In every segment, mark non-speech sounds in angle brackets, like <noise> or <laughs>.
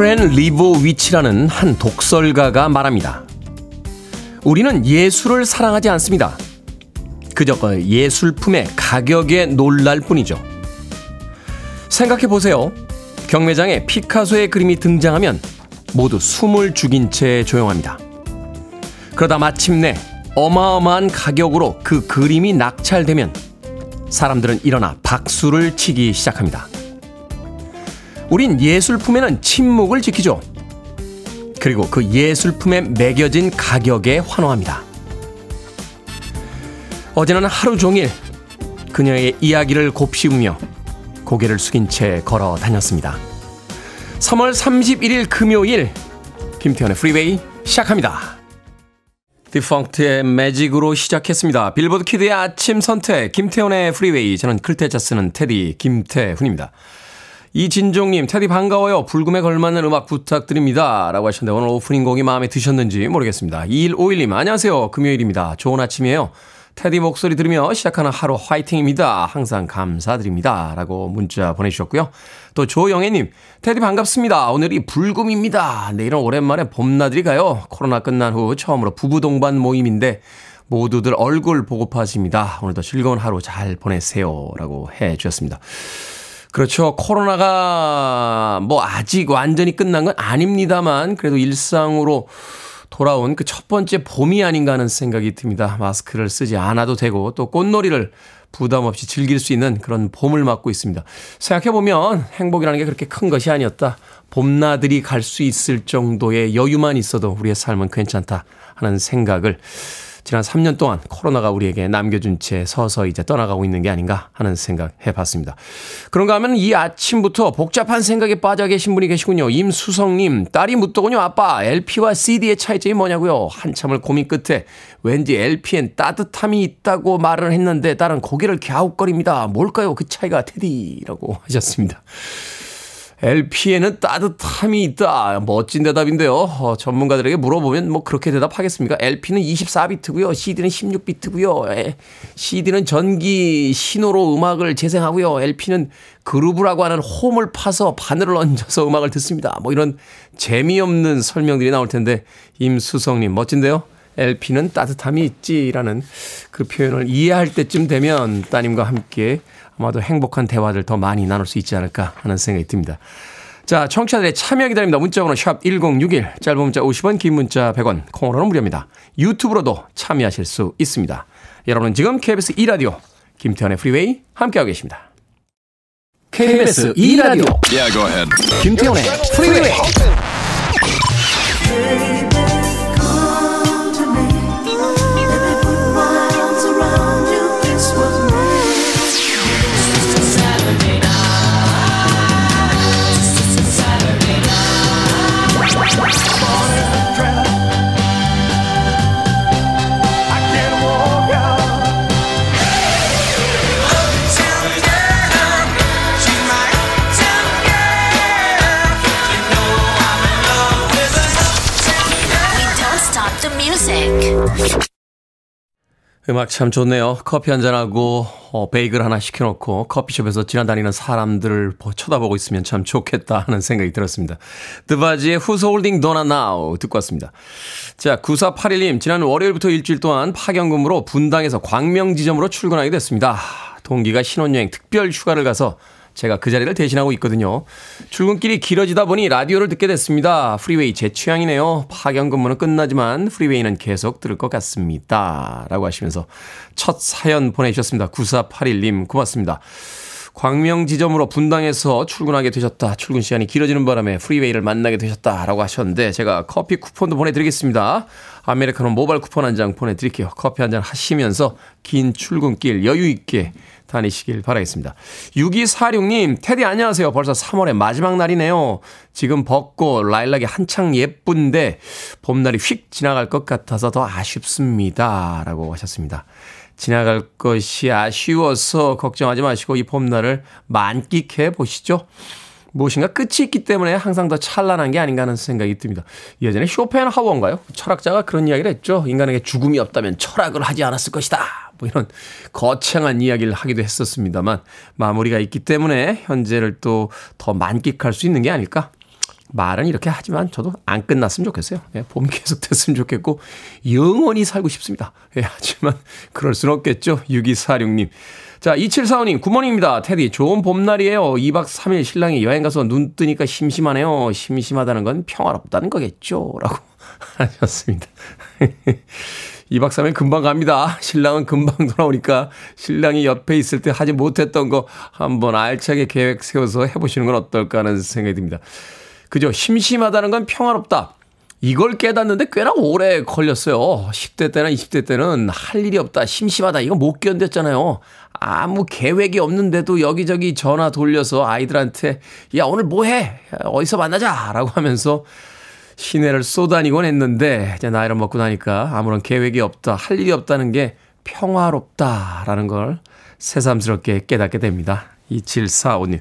알프렌 리보위치라는 한 독설가가 말합니다. 우리는 예술을 사랑하지 않습니다. 그저 그 예술품의 가격에 놀랄 뿐이죠. 생각해 보세요. 경매장에 피카소의 그림이 등장하면 모두 숨을 죽인 채 조용합니다. 그러다 마침내 어마어마한 가격으로 그 그림이 낙찰되면 사람들은 일어나 박수를 치기 시작합니다. 우린 예술품에는 침묵을 지키죠. 그리고 그 예술품에 매겨진 가격에 환호합니다. 어제는 하루 종일 그녀의 이야기를 곱씹으며 고개를 숙인 채 걸어 다녔습니다. 3월 31일 금요일 김태훈의 프리웨이 시작합니다. 디펑트의 매직으로 시작했습니다. 빌보드 키드의 아침 선택 김태훈의 프리웨이 저는 클 태 자 쓰는 태디 김태훈입니다. 이진종님, 테디 반가워요. 불금에 걸맞는 음악 부탁드립니다. 라고 하셨는데 오늘 오프닝 곡이 마음에 드셨는지 모르겠습니다. 2151님, 안녕하세요. 금요일입니다. 좋은 아침이에요. 테디 목소리 들으며 시작하는 하루 화이팅입니다. 항상 감사드립니다. 라고 문자 보내주셨고요. 또 조영애님, 테디 반갑습니다. 오늘이 불금입니다. 내일은 오랜만에 봄나들이 가요. 코로나 끝난 후 처음으로 부부 동반 모임인데 모두들 얼굴 보고파집니다. 오늘도 즐거운 하루 잘 보내세요. 라고 해 주셨습니다. 그렇죠. 코로나가 뭐 아직 완전히 끝난 건 아닙니다만 그래도 일상으로 돌아온 그 첫 번째 봄이 아닌가 하는 생각이 듭니다. 마스크를 쓰지 않아도 되고 또 꽃놀이를 부담 없이 즐길 수 있는 그런 봄을 맞고 있습니다. 생각해보면 행복이라는 게 그렇게 큰 것이 아니었다. 봄나들이 갈 수 있을 정도의 여유만 있어도 우리의 삶은 괜찮다 하는 생각을 지난 3년 동안 코로나가 우리에게 남겨준 채 서서 이제 떠나가고 있는 게 아닌가 하는 생각 해봤습니다. 그런가 하면 이 아침부터 복잡한 생각에 빠져 계신 분이 계시군요. 임수성님, 딸이 묻더군요. 아빠, LP와 CD의 차이점이 뭐냐고요? 한참을 고민 끝에 왠지 LP엔 따뜻함이 있다고 말을 했는데 딸은 고개를 갸웃거립니다. 뭘까요? 그 차이가 테디라고 하셨습니다. LP에는 따뜻함이 있다. 멋진 대답인데요. 어, 전문가들에게 물어보면 뭐 그렇게 대답하겠습니까? LP는 24비트고요. CD는 16비트고요. 에, CD는 전기 신호로 음악을 재생하고요. LP는 그루브라고 하는 홈을 파서 바늘을 얹어서 음악을 듣습니다. 뭐 이런 재미없는 설명들이 나올 텐데 임수성님 멋진데요. LP는 따뜻함이 있지라는 그 표현을 이해할 때쯤 되면 따님과 함께 아마도 행복한 대화를 더 많이 나눌 수 있지 않을까 하는 생각이 듭니다. 자, 청취자들의 참여 기다립니다. 문자번호 샵 1061, 짧은 문자 50원, 긴 문자 100원, 콩으로는 무료입니다. 유튜브로도 참여하실 수 있습니다. 여러분은 지금 KBS 2라디오 김태훈의 프리웨이 함께하고 계십니다. KBS 2라디오 yeah, 김태훈의 프리웨이 음악 참 좋네요. 커피 한잔하고 어, 베이글 하나 시켜놓고 커피숍에서 지나다니는 사람들을 쳐다보고 있으면 참 좋겠다 하는 생각이 들었습니다. 드바지의 Who's Holding Donna Now 듣고 왔습니다. 자 9481님 지난 월요일부터 일주일 동안 파견근무로 분당에서 광명지점으로 출근하게 됐습니다. 동기가 신혼여행 특별 휴가를 가서 제가 그 자리를 대신하고 있거든요. 출근길이 길어지다 보니 라디오를 듣게 됐습니다. 프리웨이 제 취향이네요. 파견 근무는 끝나지만 프리웨이는 계속 들을 것 같습니다. 라고 하시면서 첫 사연 보내주셨습니다. 9481님 고맙습니다. 광명 지점으로 분당에서 출근하게 되셨다. 출근 시간이 길어지는 바람에 프리웨이를 만나게 되셨다라고 하셨는데 제가 커피 쿠폰도 보내드리겠습니다. 아메리카노 모바일 쿠폰 한 장 보내드릴게요. 커피 한 잔 하시면서 긴 출근길 여유 있게 다니시길 바라겠습니다. 6246님, 테디 안녕하세요. 벌써 3월의 마지막 날이네요. 지금 벚꽃, 라일락이 한창 예쁜데 봄날이 휙 지나갈 것 같아서 더 아쉽습니다. 라고 하셨습니다. 지나갈 것이 아쉬워서 걱정하지 마시고 이 봄날을 만끽해 보시죠. 무엇인가 끝이 있기 때문에 항상 더 찬란한 게 아닌가 하는 생각이 듭니다. 예전에 쇼펜하워인가요? 철학자가 그런 이야기를 했죠. 인간에게 죽음이 없다면 철학을 하지 않았을 것이다. 뭐 이런 거창한 이야기를 하기도 했었습니다만 마무리가 있기 때문에 현재를 또 더 만끽할 수 있는 게 아닐까 말은 이렇게 하지만 저도 안 끝났으면 좋겠어요. 예, 봄이 계속 됐으면 좋겠고 영원히 살고 싶습니다. 예, 하지만 그럴 순 없겠죠. 6246님. 자, 2745님, 굿모닝입니다. 테디, 좋은 봄날이에요. 2박 3일 신랑이 여행 가서 눈 뜨니까 심심하네요. 심심하다는 건 평화롭다는 거겠죠. 라고 <laughs> 하셨습니다. 2박 3일 금방 갑니다. <laughs> 신랑은 금방 돌아오니까 신랑이 옆에 있을 때 하지 못했던 거 한번 알차게 계획 세워서 해보시는 건 어떨까 하는 생각이 듭니다. 그죠? 심심하다는 건 평화롭다. 이걸 깨닫는데 꽤나 오래 걸렸어요. 10대 때나 20대 때는 할 일이 없다, 심심하다, 이거 못 견뎠잖아요. 아무 계획이 없는데도 여기저기 전화 돌려서 아이들한테, 야, 오늘 뭐 해? 어디서 만나자! 라고 하면서 시내를 쏘다니곤 했는데, 이제 나이를 먹고 나니까 아무런 계획이 없다, 할 일이 없다는 게 평화롭다라는 걸 새삼스럽게 깨닫게 됩니다. 2745님.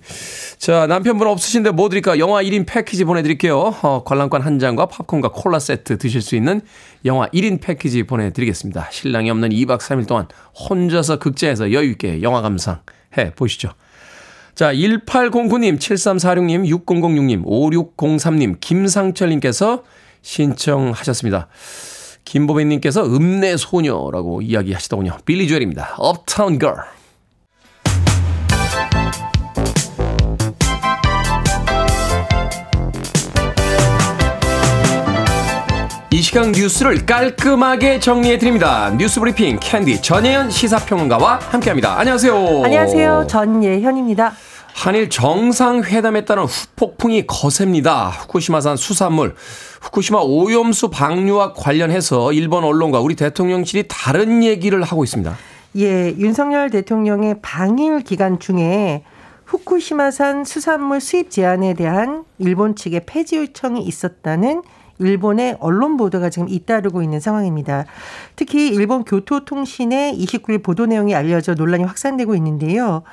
자, 남편분 없으신데 뭐 드릴까? 영화 1인 패키지 보내드릴게요. 어, 관람권 한 장과 팝콘과 콜라 세트 드실 수 있는 영화 1인 패키지 보내드리겠습니다. 신랑이 없는 2박 3일 동안 혼자서 극장에서 여유있게 영화 감상 해 보시죠. 자, 1809님, 7346님, 6006님, 5603님, 김상철님께서 신청하셨습니다. 김보배님께서 읍내 소녀라고 이야기하시더군요. 빌리 조엘입니다. Uptown Girl. 이 시간 뉴스를 깔끔하게 정리해드립니다. 뉴스 브리핑 캔디 전예현 시사평론가와 함께합니다. 안녕하세요. 안녕하세요. 전예현입니다. 한일 정상회담에 따른 후폭풍이 거셉니다. 후쿠시마산 수산물, 후쿠시마 오염수 방류와 관련해서 일본 언론과 우리 대통령실이 다른 얘기를 하고 있습니다. 예, 윤석열 대통령의 방일 기간 중에 후쿠시마산 수산물 수입 제한에 대한 일본 측의 폐지 요청이 있었다는 일본의 언론 보도가 지금 잇따르고 있는 상황입니다. 특히 일본 교토통신의 29일 보도 내용이 알려져 논란이 확산되고 있는데요.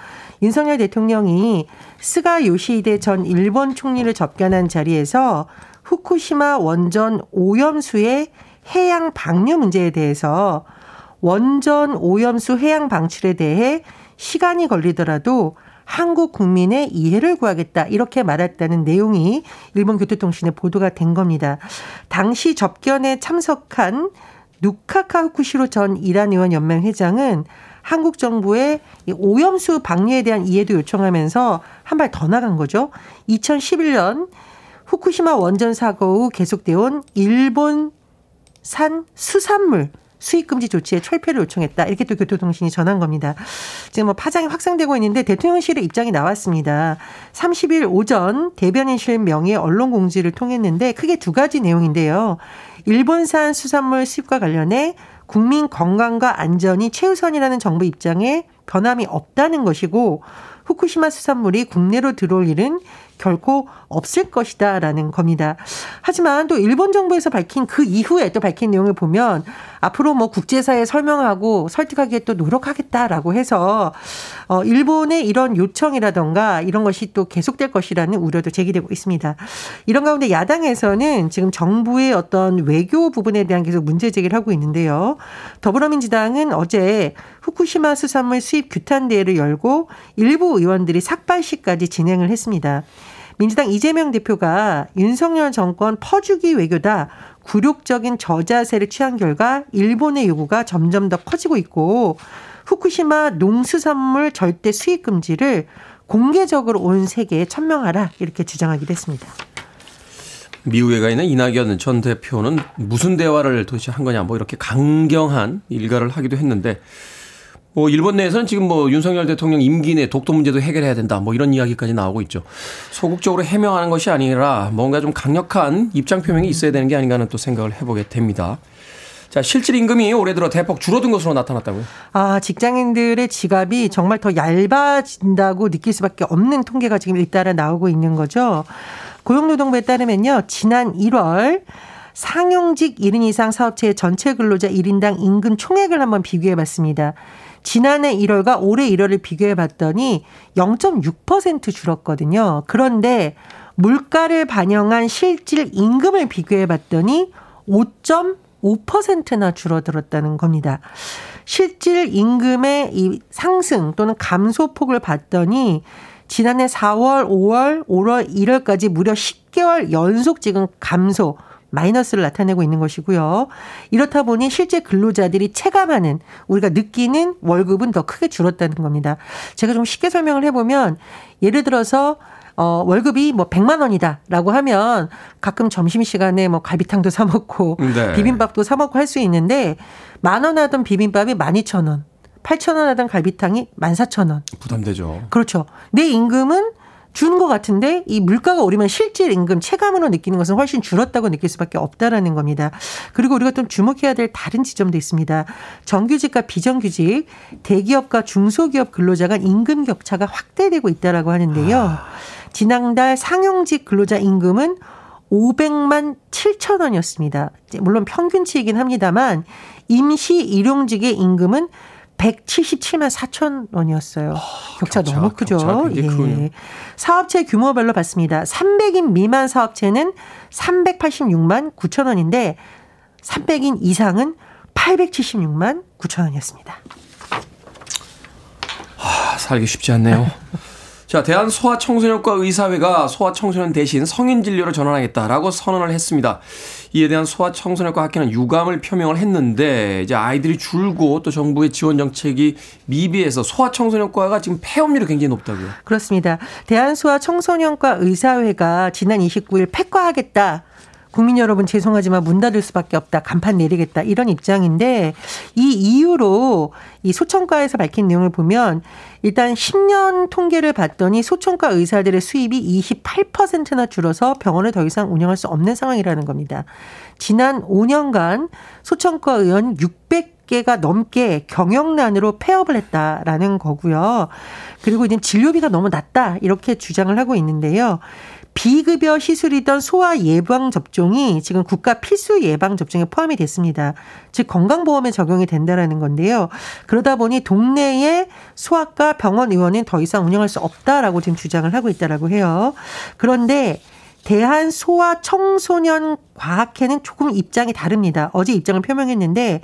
윤석열 대통령이 스가 요시히데 전 일본 총리를 접견한 자리에서 후쿠시마 원전 오염수의 해양 방류 문제에 대해서 원전 오염수 해양 방출에 대해 시간이 걸리더라도 한국 국민의 이해를 구하겠다 이렇게 말했다는 내용이 일본 교토통신에 보도가 된 겁니다. 당시 접견에 참석한 누카카 후쿠시로 전 이란 의원 연맹 회장은 한국 정부의 오염수 방류에 대한 이해도 요청하면서 한 발 더 나간 거죠. 2011년 후쿠시마 원전 사고 후 계속되어 온 일본산 수산물 수입금지 조치에 철폐를 요청했다. 이렇게 또 교토통신이 전한 겁니다. 지금 뭐 파장이 확산되고 있는데 대통령실의 입장이 나왔습니다. 30일 오전 대변인실 명의 언론 공지를 통했는데 크게 두 가지 내용인데요. 일본산 수산물 수입과 관련해 국민 건강과 안전이 최우선이라는 정부 입장에 변함이 없다는 것이고 후쿠시마 수산물이 국내로 들어올 일은 결코 없을 것이다 라는 겁니다. 하지만 또 일본 정부에서 밝힌 그 이후에 또 밝힌 내용을 보면 앞으로 뭐 국제사회에 설명하고 설득하기에 또 노력하겠다라고 해서 어 일본의 이런 요청이라던가 이런 것이 또 계속될 것이라는 우려도 제기되고 있습니다. 이런 가운데 야당에서는 지금 정부의 어떤 외교 부분에 대한 계속 문제 제기를 하고 있는데요. 더불어민주당은 어제 후쿠시마 수산물 수입 규탄 대회를 열고 일부 의원들이 삭발식까지 진행을 했습니다. 민주당 이재명 대표가 윤석열 정권 퍼주기 외교다. 굴욕적인 저자세를 취한 결과 일본의 요구가 점점 더 커지고 있고 후쿠시마 농수산물 절대 수입 금지를 공개적으로 온 세계에 천명하라 이렇게 주장하기도 했습니다. 미국에 가 있는 이낙연 전 대표는 무슨 대화를 도대체 한 거냐 뭐 이렇게 강경한 일가를 하기도 했는데 뭐 일본 내에서는 지금 뭐 윤석열 대통령 임기 내 독도 문제도 해결해야 된다. 뭐 이런 이야기까지 나오고 있죠. 소극적으로 해명하는 것이 아니라 뭔가 좀 강력한 입장 표명이 있어야 되는 게 아닌가 하는 또 생각을 해보게 됩니다. 자, 실질 임금이 올해 들어 대폭 줄어든 것으로 나타났다고요? 아, 직장인들의 지갑이 정말 더 얇아진다고 느낄 수밖에 없는 통계가 지금 잇따라 나오고 있는 거죠. 고용노동부에 따르면요. 지난 1월 상용직 1인 이상 사업체의 전체 근로자 1인당 임금 총액을 한번 비교해 봤습니다. 지난해 1월과 올해 1월을 비교해 봤더니 0.6% 줄었거든요. 그런데 물가를 반영한 실질 임금을 비교해 봤더니 5.5%나 줄어들었다는 겁니다. 실질 임금의 이 상승 또는 감소폭을 봤더니 지난해 4월, 5월, 5월, 1월까지 무려 10 10개월 연속 지금 감소 마이너스를 나타내고 있는 것이고요. 이렇다 보니 실제 근로자들이 체감하는 우리가 느끼는 월급은 더 크게 줄었다는 겁니다. 제가 좀 쉽게 설명을 해보면 예를 들어서 어, 월급이 뭐 100만 원이다라고 하면 가끔 점심시간에 뭐 갈비탕도 사 먹고 네. 비빔밥도 사 먹고 할 수 있는데 만 원 하던 비빔밥이 12,000원. 8천 원 하던 갈비탕이 14,000원. 부담되죠. 그렇죠. 내 임금은 주는 것 같은데 이 물가가 오르면 실질 임금 체감으로 느끼는 것은 훨씬 줄었다고 느낄 수밖에 없다라는 겁니다. 그리고 우리가 좀 주목해야 될 다른 지점도 있습니다. 정규직과 비정규직, 대기업과 중소기업 근로자 간 임금 격차가 확대되고 있다라고 하는데요. 아. 지난달 상용직 근로자 임금은 500만 7천 원이었습니다. 물론 평균치이긴 합니다만 임시 일용직의 임금은 177만 4천 원이었어요. 어, 격차, 격차, 너무 크죠. 예. 사업체 규모별로 봤습니다. 300인 미만 사업체는 386만 9천 원인데 300인 이상은 876만 9천 원이었습니다. 아, 살기 쉽지 않네요. <laughs> 자, 대한 소아청소년과 의사회가 소아청소년 대신 성인 진료를 전환하겠다라고 선언을 했습니다. 이에 대한 소아청소년과 학회는 유감을 표명을 했는데 이제 아이들이 줄고 또 정부의 지원 정책이 미비해서 소아청소년과가 지금 폐업률이 굉장히 높다고요. 그렇습니다. 대한 소아청소년과 의사회가 지난 29일 폐과하겠다. 국민 여러분 죄송하지만 문 닫을 수밖에 없다. 간판 내리겠다. 이런 입장인데 이 이유로 이 소청과에서 밝힌 내용을 보면 일단 10년 통계를 봤더니 소청과 의사들의 수입이 28%나 줄어서 병원을 더 이상 운영할 수 없는 상황이라는 겁니다. 지난 5년간 소청과 의원 600 개가 넘게 경영난으로 폐업을 했다라는 거고요. 그리고 이제 진료비가 너무 낮다 이렇게 주장을 하고 있는데요. 비급여 시술이던 소아 예방 접종이 지금 국가 필수 예방 접종에 포함이 됐습니다. 즉 건강보험에 적용이 된다라는 건데요. 그러다 보니 동네의 소아과 병원 의원은 더 이상 운영할 수 없다라고 지금 주장을 하고 있다라고 해요. 그런데 대한 소아 청소년 과학회는 조금 입장이 다릅니다. 어제 입장을 표명했는데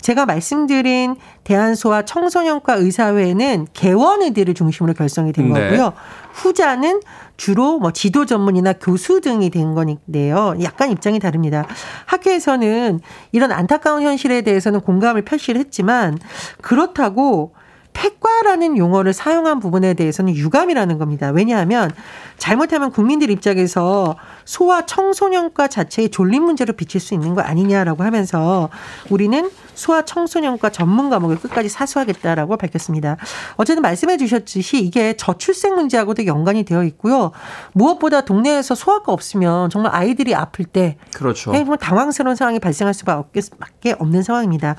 제가 말씀드린 대한소아 청소년과 의사회는 개원의들을 중심으로 결성이 된 네. 거고요. 네. 후자는 주로 뭐 지도 전문이나 교수 등이 된 건데요. 약간 입장이 다릅니다. 학회에서는 이런 안타까운 현실에 대해서는 공감을 표시를 했지만 그렇다고 폐과라는 용어를 사용한 부분에 대해서는 유감이라는 겁니다. 왜냐하면 잘못하면 국민들 입장에서 소아 청소년과 자체의 졸림 문제로 비칠 수 있는 거 아니냐라고 하면서 우리는 소아 청소년과 전문 과목을 끝까지 사수하겠다라고 밝혔습니다. 어쨌든 말씀해 주셨듯이 이게 저출생 문제하고도 연관이 되어 있고요. 무엇보다 동네에서 소아과 없으면 정말 아이들이 아플 때 그렇죠. 정말 당황스러운 상황이 발생할 수밖에 없는 상황입니다.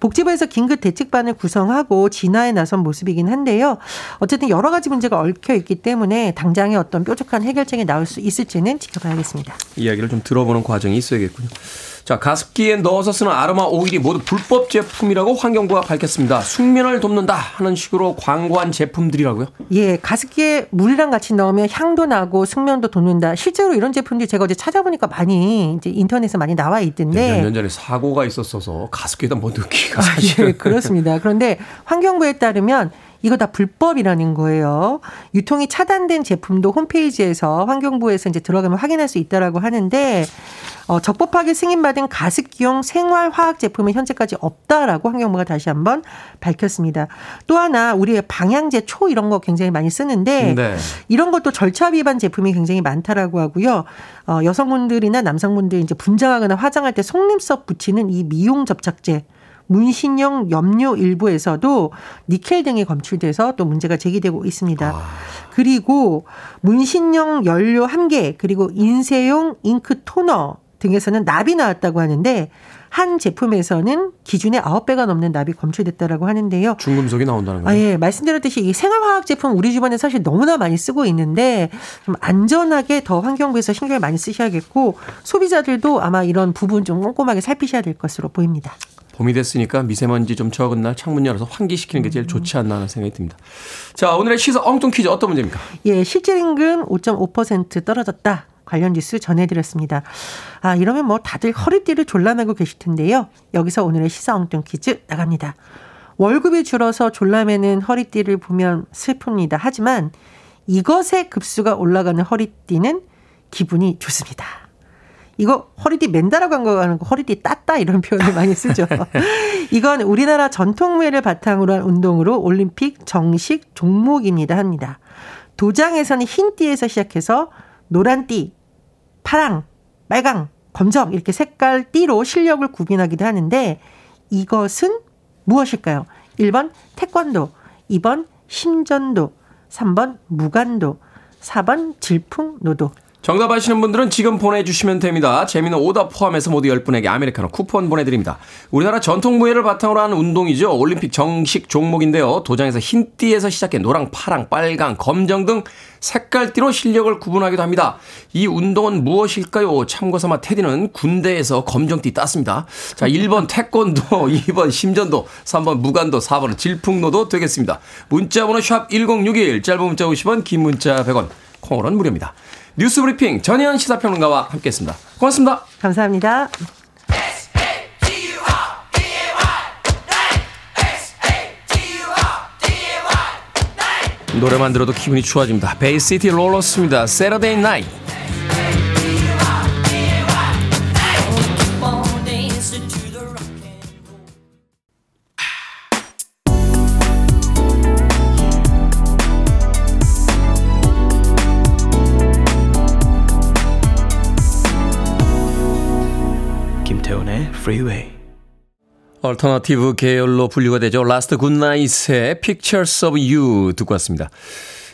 복지부에서 긴급 대책반을 구성하고 진화에 나선 모습이긴 한데요. 어쨌든 여러 가지 문제가 얽혀 있기 때문에 당장의 어떤 뾰족한 해결책이 나올 수 있을지는 지켜봐야겠습니다. 이야기를 좀 들어보는 과정이 있어야겠군요. 자, 가습기에 넣어서 쓰는 아로마 오일이 모두 불법 제품이라고 환경부가 밝혔습니다. 숙면을 돕는다 하는 식으로 광고한 제품들이라고요? 예, 가습기에 물이랑 같이 넣으면 향도 나고 숙면도 돋는다. 실제로 이런 제품들이 제가 어제 찾아보니까 많이 이제 인터넷에 많이 나와 있던데. 네, 몇년 전에 사고가 있었어서 가습기에다 뭐 넣기가 사실. 아, 예, 그렇습니다. 그런데 환경부에 따르면 이거 다 불법이라는 거예요. 유통이 차단된 제품도 홈페이지에서 환경부에서 이제 들어가면 확인할 수 있다라고 하는데 어, 적법하게 승인받은 가습기용 생활화학 제품은 현재까지 없다라고 환경부가 다시 한번 밝혔습니다. 또 하나 우리의 방향제 초 이런 거 굉장히 많이 쓰는데 네. 이런 것도 절차 위반 제품이 굉장히 많다라고 하고요. 어, 여성분들이나 남성분들 이제 분장하거나 화장할 때 속눈썹 붙이는 이 미용 접착제 문신용 염료 일부에서도 니켈 등이 검출돼서 또 문제가 제기되고 있습니다. 아. 그리고 문신용 연료 한 개, 그리고 인쇄용 잉크 토너 등에서는 납이 나왔다고 하는데 한 제품에서는 기준의 9배가 넘는 납이 검출됐다라고 하는데요. 중금속이 나온다는 거예요? 아, 예. 말씀드렸듯이 이 생활화학 제품 우리 주변에 사실 너무나 많이 쓰고 있는데 좀 안전하게 더 환경부에서 신경을 많이 쓰셔야겠고 소비자들도 아마 이런 부분 좀 꼼꼼하게 살피셔야 될 것으로 보입니다. 봄이 됐으니까 미세먼지 좀 적은 날 창문 열어서 환기시키는 게 제일 좋지 않나 하는 생각이 듭니다. 자, 오늘의 시사 엉뚱 퀴즈 어떤 문제입니까? 예, 실질 임금 5.5% 떨어졌다. 관련 뉴스 전해드렸습니다. 아, 이러면 뭐 다들 허리띠를 졸라매고 계실 텐데요. 여기서 오늘의 시사 엉뚱 퀴즈 나갑니다. 월급이 줄어서 졸라매는 허리띠를 보면 슬픕니다. 하지만 이것의 급수가 올라가는 허리띠는 기분이 좋습니다. 이거 허리띠 맨다라고 한 거 하는 거 허리띠 땄다 이런 표현을 많이 쓰죠. <laughs> 이건 우리나라 전통무예를 바탕으로 한 운동으로 올림픽 정식 종목입니다 합니다. 도장에서는 흰 띠에서 시작해서 노란 띠, 파랑, 빨강, 검정 이렇게 색깔 띠로 실력을 구분하기도 하는데 이것은 무엇일까요? 1번 태권도, 2번 심전도, 3번 무간도, 4번 질풍노도. 정답 아시는 분들은 지금 보내주시면 됩니다. 재미는 오답 포함해서 모두 10분에게 아메리카노 쿠폰 보내드립니다. 우리나라 전통무예를 바탕으로 하는 운동이죠. 올림픽 정식 종목인데요. 도장에서 흰띠에서 시작해 노랑, 파랑, 빨강, 검정 등 색깔띠로 실력을 구분하기도 합니다. 이 운동은 무엇일까요? 참고삼아 테디는 군대에서 검정띠 땄습니다. 자, 1번 태권도, <laughs> 2번 심전도, 3번 무간도, 4번 질풍노도 되겠습니다. 문자번호 샵 1061, 짧은 문자 50원, 긴 문자 100원, 콩으로는 무료입니다. 뉴스 브리핑 전혜연 시사평론가와 함께했습니다. 고맙습니다. 감사합니다. 노래만 들어도 기분이 좋아집니다. 베이시티 롤러스입니다. Night. 김태훈의 Freeway. Alternative 계열로 분류가 되죠. 라스트 굿나잇의 Pictures of You 듣고 왔습니다.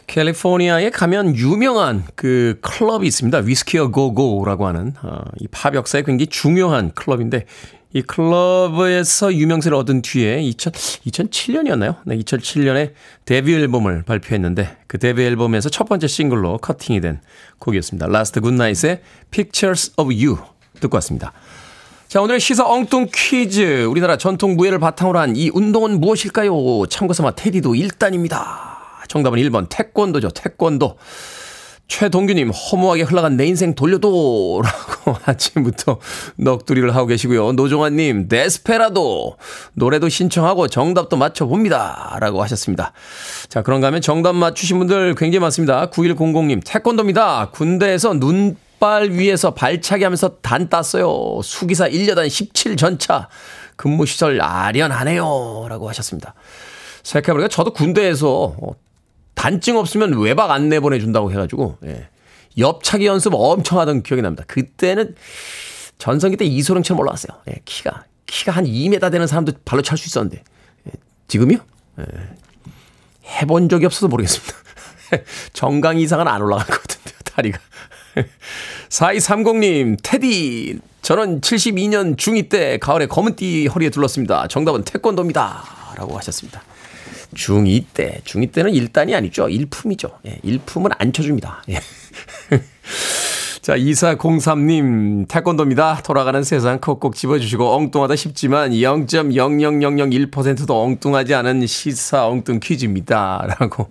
캘리포니아에 가면 유명한 그 클럽이 있습니다. 위스키 어 고고라고 하는 어, 이 팝 역사에 굉장히 중요한 클럽인데 이 클럽에서 유명세를 얻은 뒤에 2000, 2007년이었나요? 네, 2007년에 데뷔 앨범을 발표했는데 그 데뷔 앨범에서 첫 번째 싱글로 커팅이 된 곡이었습니다. 라스트 굿나잇의 Pictures of You 듣고 왔습니다. 자, 오늘의 시사 엉뚱 퀴즈. 우리나라 전통 무예를 바탕으로 한 이 운동은 무엇일까요? 참고삼아 테디도 1단입니다. 정답은 1번 태권도죠. 태권도. 최동규님, 허무하게 흘러간 내 인생 돌려도! 라고 <laughs> 아침부터 넋두리를 하고 계시고요. 노종환님, 데스페라도! 노래도 신청하고 정답도 맞춰봅니다. 라고 하셨습니다. 자, 그런가 하면 정답 맞추신 분들 굉장히 많습니다. 9100님, 태권도입니다. 군대에서 눈, 깃발 위에서 발차기 하면서 단 땄어요. 수기사 1여단 17전차. 근무시설 아련하네요. 라고 하셨습니다. 생각해보니까 저도 군대에서 어, 단증 없으면 외박 안 내보내준다고 해가지고, 예. 옆차기 연습 엄청 하던 기억이 납니다. 그때는 전성기 때 이소룡처럼 올라왔어요. 예, 키가. 키가 한 2m 되는 사람도 발로 찰 수 있었는데. 예, 지금요? 예. 해본 적이 없어서 모르겠습니다. <laughs> 정강 이상은 안 올라갈 것 같은데요, 다리가. 4230님, 테디. 저는 72년 중2 때 가을에 검은띠 허리에 둘렀습니다. 정답은 태권도입니다. 라고 하셨습니다. 중2 때, 중2 때는 1단이 아니죠. 1품이죠. 예, 1품은 안 쳐줍니다. 예. <laughs> 자, 2403님, 태권도입니다. 돌아가는 세상 콕콕 집어주시고 엉뚱하다 싶지만 0.00001%도 엉뚱하지 않은 시사 엉뚱 퀴즈입니다. <laughs> 라고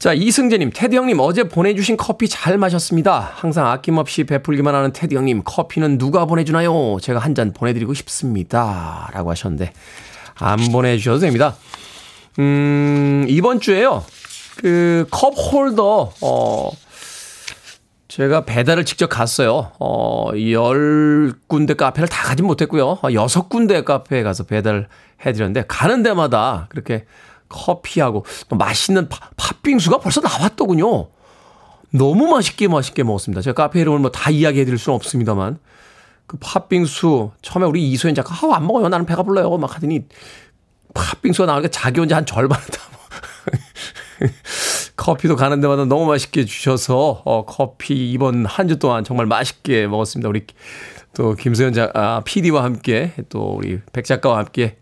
자, 이승재님, 테디 형님 어제 보내주신 커피 잘 마셨습니다. 항상 아낌없이 베풀기만 하는 테디 형님, 커피는 누가 보내주나요? 제가 한 잔 보내드리고 싶습니다. 라고 하셨는데, 안 보내주셔도 됩니다. 음, 이번 주에요. 그, 컵 홀더, 어, 제가 배달을 직접 갔어요. 어, 열 군데 카페를 다 가진 못했고요. 어, 여섯 군데 카페에 가서 배달을 해드렸는데, 가는 데마다 그렇게 커피하고 또 맛있는 파, 팥빙수가 벌써 나왔더군요. 너무 맛있게 맛있게 먹었습니다. 제가 카페 이름을 뭐 다 이야기해 드릴 수는 없습니다만 그 팥빙수 처음에 우리 이소연 작가 아우 안 먹어요. 나는 배가 불러요. 막 하더니 팥빙수가 나오니까 자기 혼자 한 절반을 다 <laughs> 커피도 가는 데마다 너무 맛있게 주셔서 어, 커피 이번 한 주 동안 정말 맛있게 먹었습니다. 우리 또 김소연 작 아, PD와 함께 또 우리 백 작가와 함께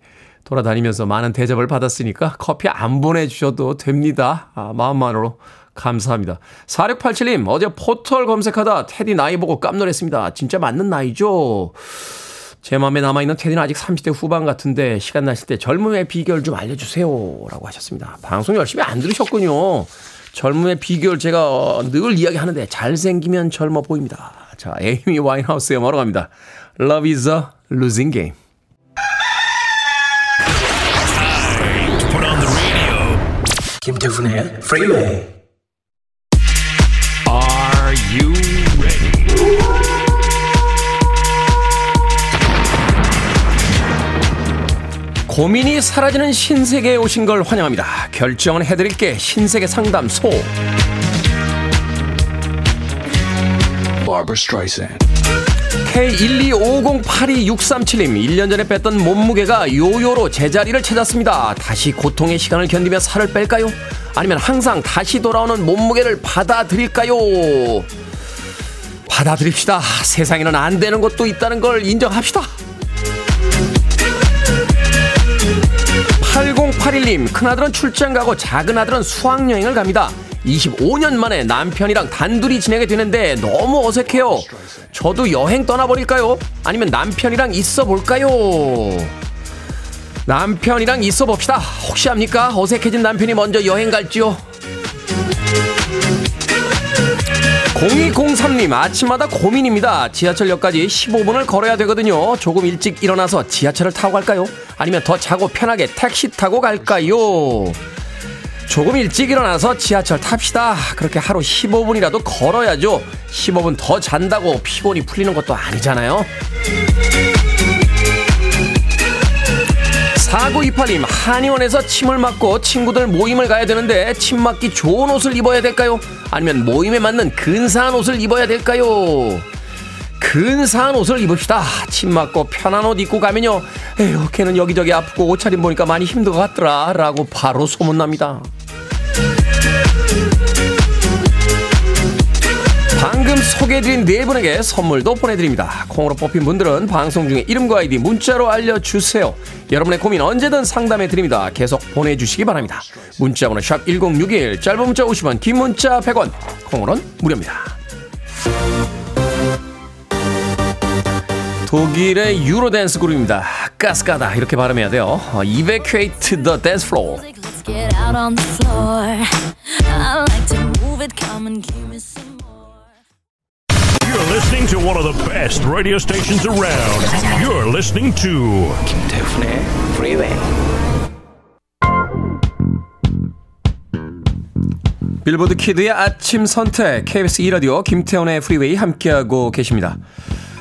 돌아다니면서 많은 대접을 받았으니까 커피 안 보내주셔도 됩니다. 아, 마음만으로 감사합니다. 4687님, 어제 포털 검색하다 테디 나이 보고 깜놀했습니다. 진짜 맞는 나이죠? 제 마음에 남아있는 테디는 아직 30대 후반 같은데 시간 나실 때 젊음의 비결 좀 알려주세요. 라고 하셨습니다. 방송 열심히 안 들으셨군요. 젊음의 비결 제가 늘 이야기하는데 잘생기면 젊어 보입니다. 자, 에이미 와인하우스의 뭐로 갑니다. Love is a losing game. 김태훈의 Freeway. Are you ready? 고민이 사라지는 신세계에 오신 걸 환영합니다. 결정은 해드릴게 신세계 상담소. Barbara Streisand. K125082637님, 1년 전에 뺐던 몸무게가 요요로 제자리를 찾았습니다. 다시 고통의 시간을 견디며 살을 뺄까요? 아니면 항상 다시 돌아오는 몸무게를 받아들일까요? 받아들입시다. 세상에는 안 되는 것도 있다는 걸 인정합시다. 8081님, 큰아들은 출장 가고 작은아들은 수학여행을 갑니다. 25년 만에 남편이랑 단둘이 지내게 되는데 너무 어색해요. 저도 여행 떠나버릴까요? 아니면 남편이랑 있어 볼까요? 남편이랑 있어 봅시다. 혹시 합니까? 어색해진 남편이 먼저 여행 갈지요? 0203님, 아침마다 고민입니다. 지하철역까지 15분을 걸어야 되거든요. 조금 일찍 일어나서 지하철을 타고 갈까요? 아니면 더 자고 편하게 택시 타고 갈까요? 조금 일찍 일어나서 지하철 탑시다. 그렇게 하루 15분이라도 걸어야죠. 15분 더 잔다고 피곤이 풀리는 것도 아니잖아요. 4928님, 한의원에서 침을 맞고 친구들 모임을 가야 되는데 침 맞기 좋은 옷을 입어야 될까요? 아니면 모임에 맞는 근사한 옷을 입어야 될까요? 근사한 옷을 입읍시다. 침 맞고 편한 옷 입고 가면요. 에휴, 걔는 여기저기 아프고 옷차림 보니까 많이 힘든 것 같더라. 라고 바로 소문납니다. 방금 소개해드린 네 분에게 선물도 보내드립니다. 콩으로 뽑힌 분들은 방송 중에 이름과 아이디 문자로 알려주세요. 여러분의 고민 언제든 상담해드립니다. 계속 보내주시기 바랍니다. 문자번호 샵 1061, 짧은 문자 50원, 긴 문자 100원, 콩으로는 무료입니다. 독일의 유로댄스 그룹입니다. 가스가다 이렇게 발음해야 돼요. 어, Evacuate the get out on the floor. I like to move it, come and give me some. You're listening to one of the best radio stations around. You're listening to 김태훈의 Freeway. 빌보드 키드의 아침 선택 KBS 2 라디오 김태훈의 프리웨이 함께하고 계십니다.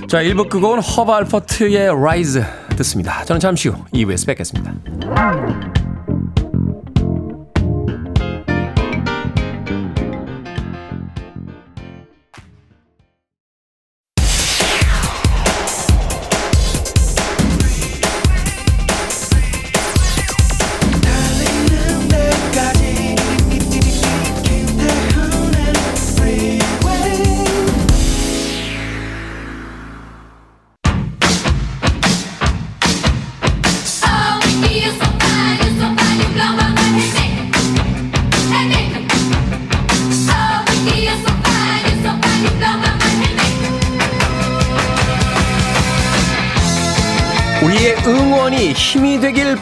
자 1부 끝곡은 허브 알퍼트의 Rise 듣습니다. 저는 잠시 후 2부에서 뵙겠습니다.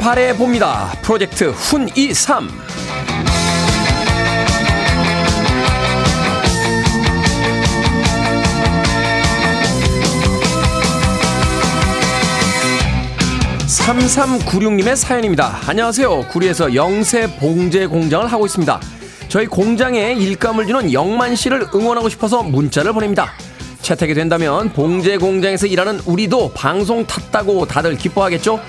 바래 봅니다. 프로젝트 훈23 3396님의 사연입니다. 안녕하세요. 구리에서 영세 봉제 공장을 하고 있습니다. 저희 공장에 일감을 주는 영만 씨를 응원하고 싶어서 문자를 보냅니다. 채택이 된다면 봉제 공장에서 일하는 우리도 방송 탔다고 다들 기뻐하겠죠?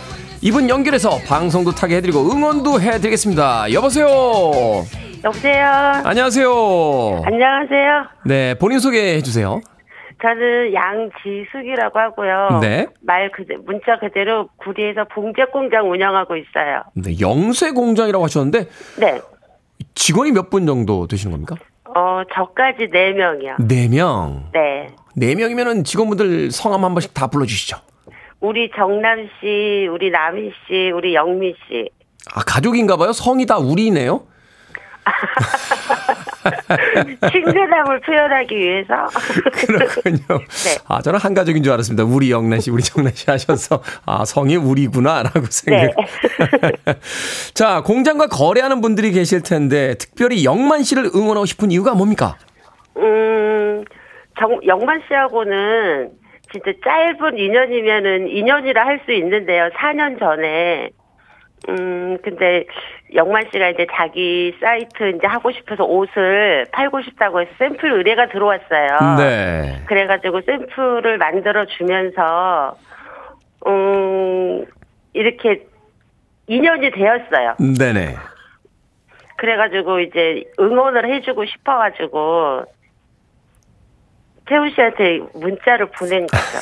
이분 연결해서 방송도 타게 해드리고 응원도 해드리겠습니다. 여보세요. 여보세요. 안녕하세요. 안녕하세요. 네, 본인 소개해 주세요. 저는 양지숙이라고 하고요. 네. 말 그대 문자 그대로 구리에서 봉제 공장 운영하고 있어요. 네, 영세 공장이라고 하셨는데 네. 직원이 몇 분 정도 되시는 겁니까? 어, 저까지 네명이요 네 명. 네. 네 명이면은 직원분들 성함 한 번씩 다 불러주시죠. 우리 정남 씨, 우리 남희 씨, 우리 영미 씨. 아, 가족인가 봐요? 성이 다 우리네요? <laughs> 친근함을 표현하기 위해서. <laughs> 그렇군요. 네. 아, 저는 한 가족인 줄 알았습니다. 우리 영란 씨, 우리 정란 씨 하셔서, 아, 성이 우리구나라고 생각. <laughs> 자, 공장과 거래하는 분들이 계실 텐데, 특별히 영만 씨를 응원하고 싶은 이유가 뭡니까? 음, 정, 영만 씨하고는 진짜 짧은 인연이면은 인연이라 할 수 있는데요. 4년 전에. 음, 근데 영만 씨가 이제 자기 사이트 이제 하고 싶어서 옷을 팔고 싶다고 해서 샘플 의뢰가 들어왔어요. 네. 그래가지고 샘플을 만들어 주면서, 음, 이렇게 인연이 되었어요. 네네. 그래가지고 이제 응원을 해주고 싶어가지고 태우 씨한테 문자를 보낸 거죠.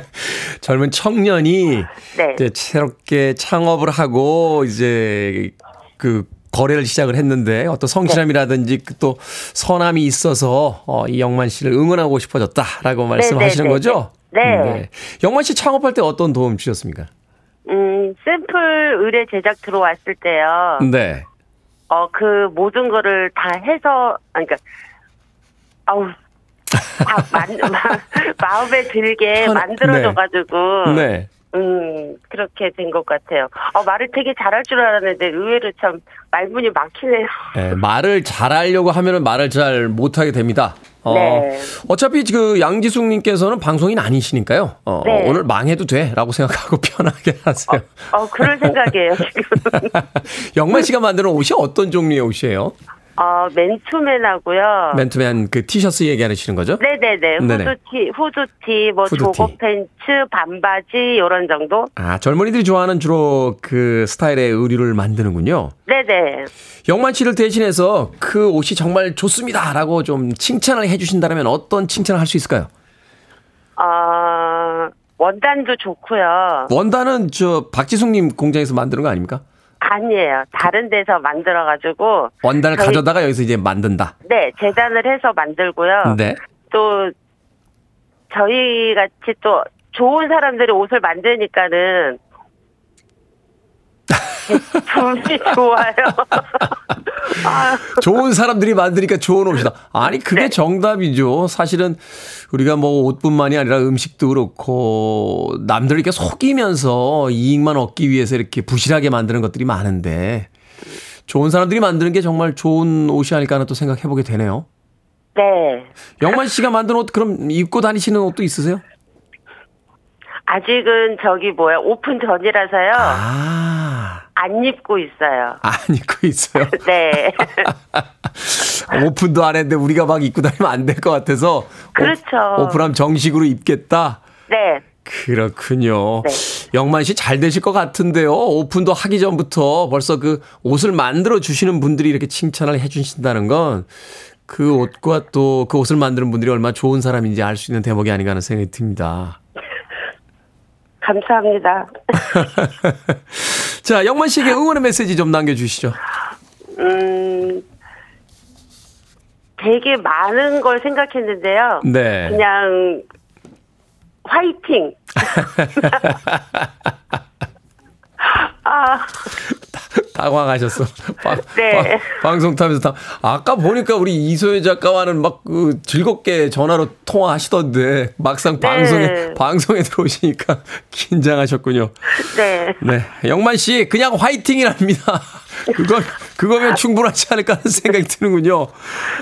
<laughs> 젊은 청년이 네. 이제 새롭게 창업을 하고 이제 그 거래를 시작을 했는데 어떤 성실함이라든지 그또 선함이 있어서 어, 이 영만 씨를 응원하고 싶어졌다라고 말씀하시는 네, 네, 거죠? 네. 영만 씨 창업할 때 어떤 도움 주셨습니까? 음 샘플 의뢰 제작 들어왔을 때요. 네. 어 그 모든 거를 다 해서 아니, 그러니까 아우 만, 마, 마음에 들게 편- 만들어줘가지고 네. 음 그렇게 된 것 같아요. 어 말을 되게 잘할 줄 알았는데 의외로 참 말문이 막히네요. 예, 말을 잘하려고 하면은 말을 잘 못하게 됩니다. 어, 네. 어차피 그 양지숙님께서는 방송인 아니시니까요. 어, 네. 오늘 망해도 돼라고 생각하고 <laughs> 편하게 하세요. 어 그럴 생각이에요 지금. <laughs> 영만 씨가 만드는 옷이 어떤 종류의 옷이에요? 어, 맨투맨하고요. 맨투맨 그 티셔츠 얘기하시는 거죠? 네네네. 네네. 후드티, 후드티, 뭐 후드티. 조거 팬츠, 반바지 요런 정도. 아, 젊은이들이 좋아하는 주로 그 스타일의 의류를 만드는군요. 네네. 영만 씨를 대신해서 그 옷이 정말 좋습니다라고 좀 칭찬을 해주신다면 어떤 칭찬을 할 수 있을까요? 어, 원단도 좋고요. 원단은 저 박지숙님 공장에서 만드는 거 아닙니까? 아니에요. 다른 데서 만들어가지고. 원단을 저희- 가져다가 여기서 이제 만든다. 네, 재단을 해서 만들고요. 네. 또 저희 같이 또 좋은 사람들이 옷을 만드니까는 <laughs> 제품이 좋아요. <laughs> 아, <laughs> 좋은 사람들이 만드니까 좋은 옷이다. 아니, 그게 네. 정답이죠. 사실은 우리가 뭐 옷뿐만이 아니라 음식도 그렇고 남들 이렇게 속이면서 이익만 얻기 위해서 이렇게 부실하게 만드는 것들이 많은데 좋은 사람들이 만드는 게 정말 좋은 옷이 아닐까 하는 또 생각해 보게 되네요. 네. 영만 씨가 만든 옷 그럼 입고 다니시는 옷도 있으세요? 아직은 저기 뭐야 오픈 전이라서요. 아, 안 입고 있어요. 안 입고 있어요. <laughs> 네. <laughs> 오픈도 안 했는데 우리가 막 입고 다니면 안 될 것 같아서 그렇죠. 오, 오픈하면 정식으로 입겠다. 네. 그렇군요. 네. 영만 씨 잘 되실 것 같은데요. 오픈도 하기 전부터 벌써 그 옷을 만들어 주시는 분들이 이렇게 칭찬을 해 주신다는 건 그 옷과 또 그 옷을 만드는 분들이 얼마나 좋은 사람인지 알 수 있는 대목이 아닌가 하는 생각이 듭니다. 감사합니다. <laughs> 자, 영만 씨에게 응원의 메시지 좀 남겨주시죠. 음, 되게 많은 걸 생각했는데요. 네. 그냥 화이팅. <laughs> <laughs> 아, 당황하셨어. <laughs> 방, 네. 방, 송 타면서 당. 아까 보니까 우리 이소혜 작가와는 막 그 즐겁게 전화로 통화하시던데 막상 네. 방송에 방송에 들어오시니까 <laughs> 긴장하셨군요. 네. 네, 영만 씨 그냥 화이팅이랍니다. <laughs> 그거 그거면 충분하지 않을까 하는 생각이 드는군요.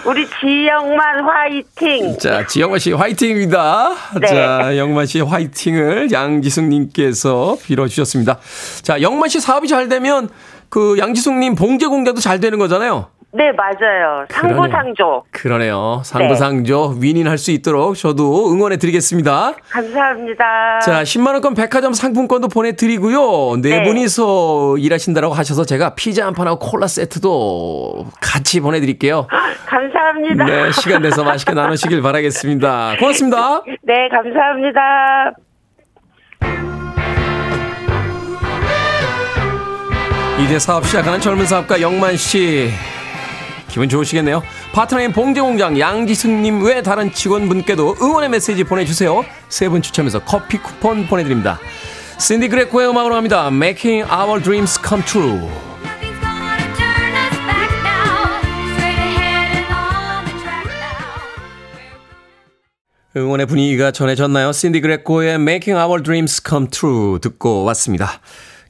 우리 지영만 화이팅. 자, 지영만 씨 화이팅입니다. 네. 자, 영만 씨 화이팅을 양지숙님께서 빌어 주셨습니다. 자, 영만 씨 사업이 잘 되면 그 양지숙님 봉제 공장도 잘 되는 거잖아요. 네, 맞아요. 상부상조. 그러네요. 상부상조 윈윈할 수 있도록 저도 응원해 드리겠습니다. 감사합니다. 자, 10만 원권 백화점 상품권도 보내 드리고요. 네 네. 분이서 일하신다고 하셔서 제가 피자 한 판하고 콜라 세트도 같이 보내 드릴게요. <gasps> 감사합니다. 네, 시간 내서 맛있게 <laughs> 나누시길 바라겠습니다. 고맙습니다. 네, 감사합니다. 이제 사업 시작하는 젊은 사업가 영만 씨 기분 좋으시겠네요. 파트너인 봉제공장 양지승님 외 다른 직원분께도 응원의 메시지 보내주세요. 세 분 추첨해서 커피 쿠폰 보내드립니다. 신디 그레코의 음악으로 합니다. Making Our Dreams Come True. 응원의 분위기가 전해졌나요? 신디 그레코의 Making Our Dreams Come True 듣고 왔습니다.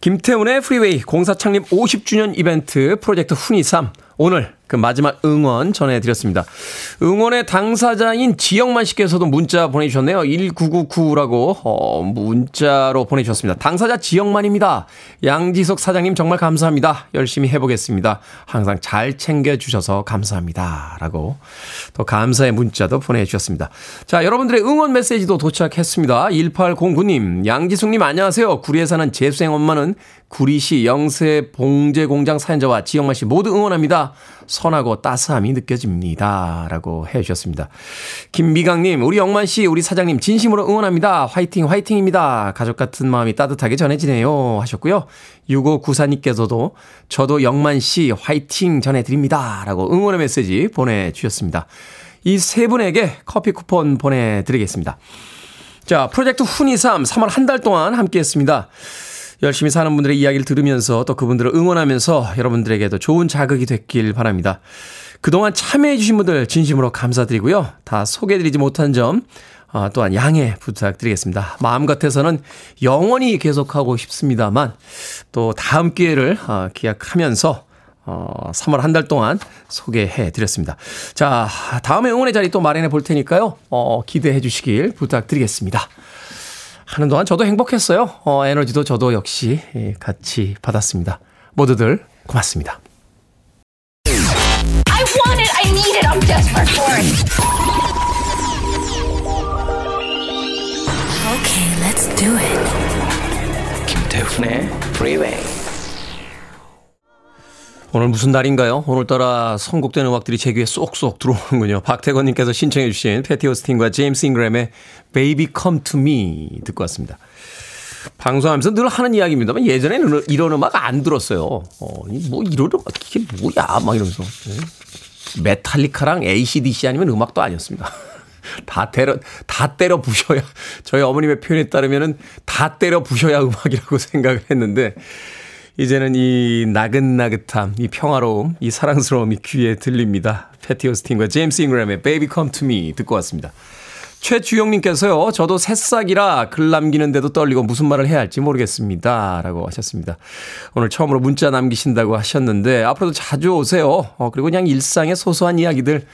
김태훈의 프리웨이 공사 창립 50주년 이벤트 프로젝트 훈이3 오늘 그 마지막 응원 전해드렸습니다. 응원의 당사자인 지영만 씨께서도 문자 보내주셨네요. 1999라고 어, 문자로 보내주셨습니다. 당사자 지영만입니다. 양지석 사장님 정말 감사합니다. 열심히 해보겠습니다. 항상 잘 챙겨주셔서 감사합니다. 라고 또 감사의 문자도 보내주셨습니다. 자 여러분들의 응원 메시지도 도착했습니다. 1809님 양지숙님 안녕하세요. 구리에 사는 재수생 엄마는 구리시 영세 봉제 공장 사연자와 지영만 씨 모두 응원합니다. 선하고 따스함이 느껴집니다. 라고 해 주셨습니다. 김미강님, 우리 영만 씨, 우리 사장님 진심으로 응원합니다. 화이팅, 화이팅입니다. 가족 같은 마음이 따뜻하게 전해지네요. 하셨고요. 6594님께서도 저도 영만 씨 화이팅 전해드립니다. 라고 응원의 메시지 보내주셨습니다. 이 세 분에게 커피 쿠폰 보내드리겠습니다. 자, 프로젝트 훈이3 3월 한 달 동안 함께 했습니다. 열심히 사는 분들의 이야기를 들으면서 또 그분들을 응원하면서 여러분들에게도 좋은 자극이 됐길 바랍니다. 그동안 참여해주신 분들 진심으로 감사드리고요. 다 소개해드리지 못한 점, 어, 또한 양해 부탁드리겠습니다. 마음 같아서는 영원히 계속하고 싶습니다만, 또 다음 기회를 어, 기약하면서 어, 3월 한 달 동안 소개해 드렸습니다. 자, 다음에 응원의 자리 또 마련해 볼 테니까요. 어, 기대해 주시길 부탁드리겠습니다. 하는 동안 저도 행복했어요. 어, 에너지도 저도 역시 예, 같이 받았습니다. 모두들 고맙습니다. I want it. I need it. I'm desperate for it. Okay, let's do it. 김태훈의 Freeway. 오늘 무슨 날인가요? 오늘따라 선곡된 음악들이 제 귀에 쏙쏙 들어오는군요. 박태건님께서 신청해 주신 패티 오스틴과 제임스 잉그램의 Baby Come To Me 듣고 왔습니다. 방송하면서 늘 하는 이야기입니다만 예전에는 이런 음악 안 들었어요. 어, 뭐 이런 음악 이게 뭐야 막 이러면서 네. 메탈리카랑 ACDC 아니면 음악도 아니었습니다. <laughs> 다 때려 다 때려 부셔야 저희 어머님의 표현에 따르면은 다 때려 부셔야 음악이라고 <laughs> 생각을 했는데 이제는 이 나긋나긋함, 이 평화로움, 이 사랑스러움이 귀에 들립니다. 패티 오스틴과 제임스 잉그램의 Baby Come To Me 듣고 왔습니다. 최주영님께서요, 저도 새싹이라 글 남기는데도 떨리고 무슨 말을 해야 할지 모르겠습니다. 라고 하셨습니다. 오늘 처음으로 문자 남기신다고 하셨는데, 앞으로도 자주 오세요. 어, 그리고 그냥 일상의 소소한 이야기들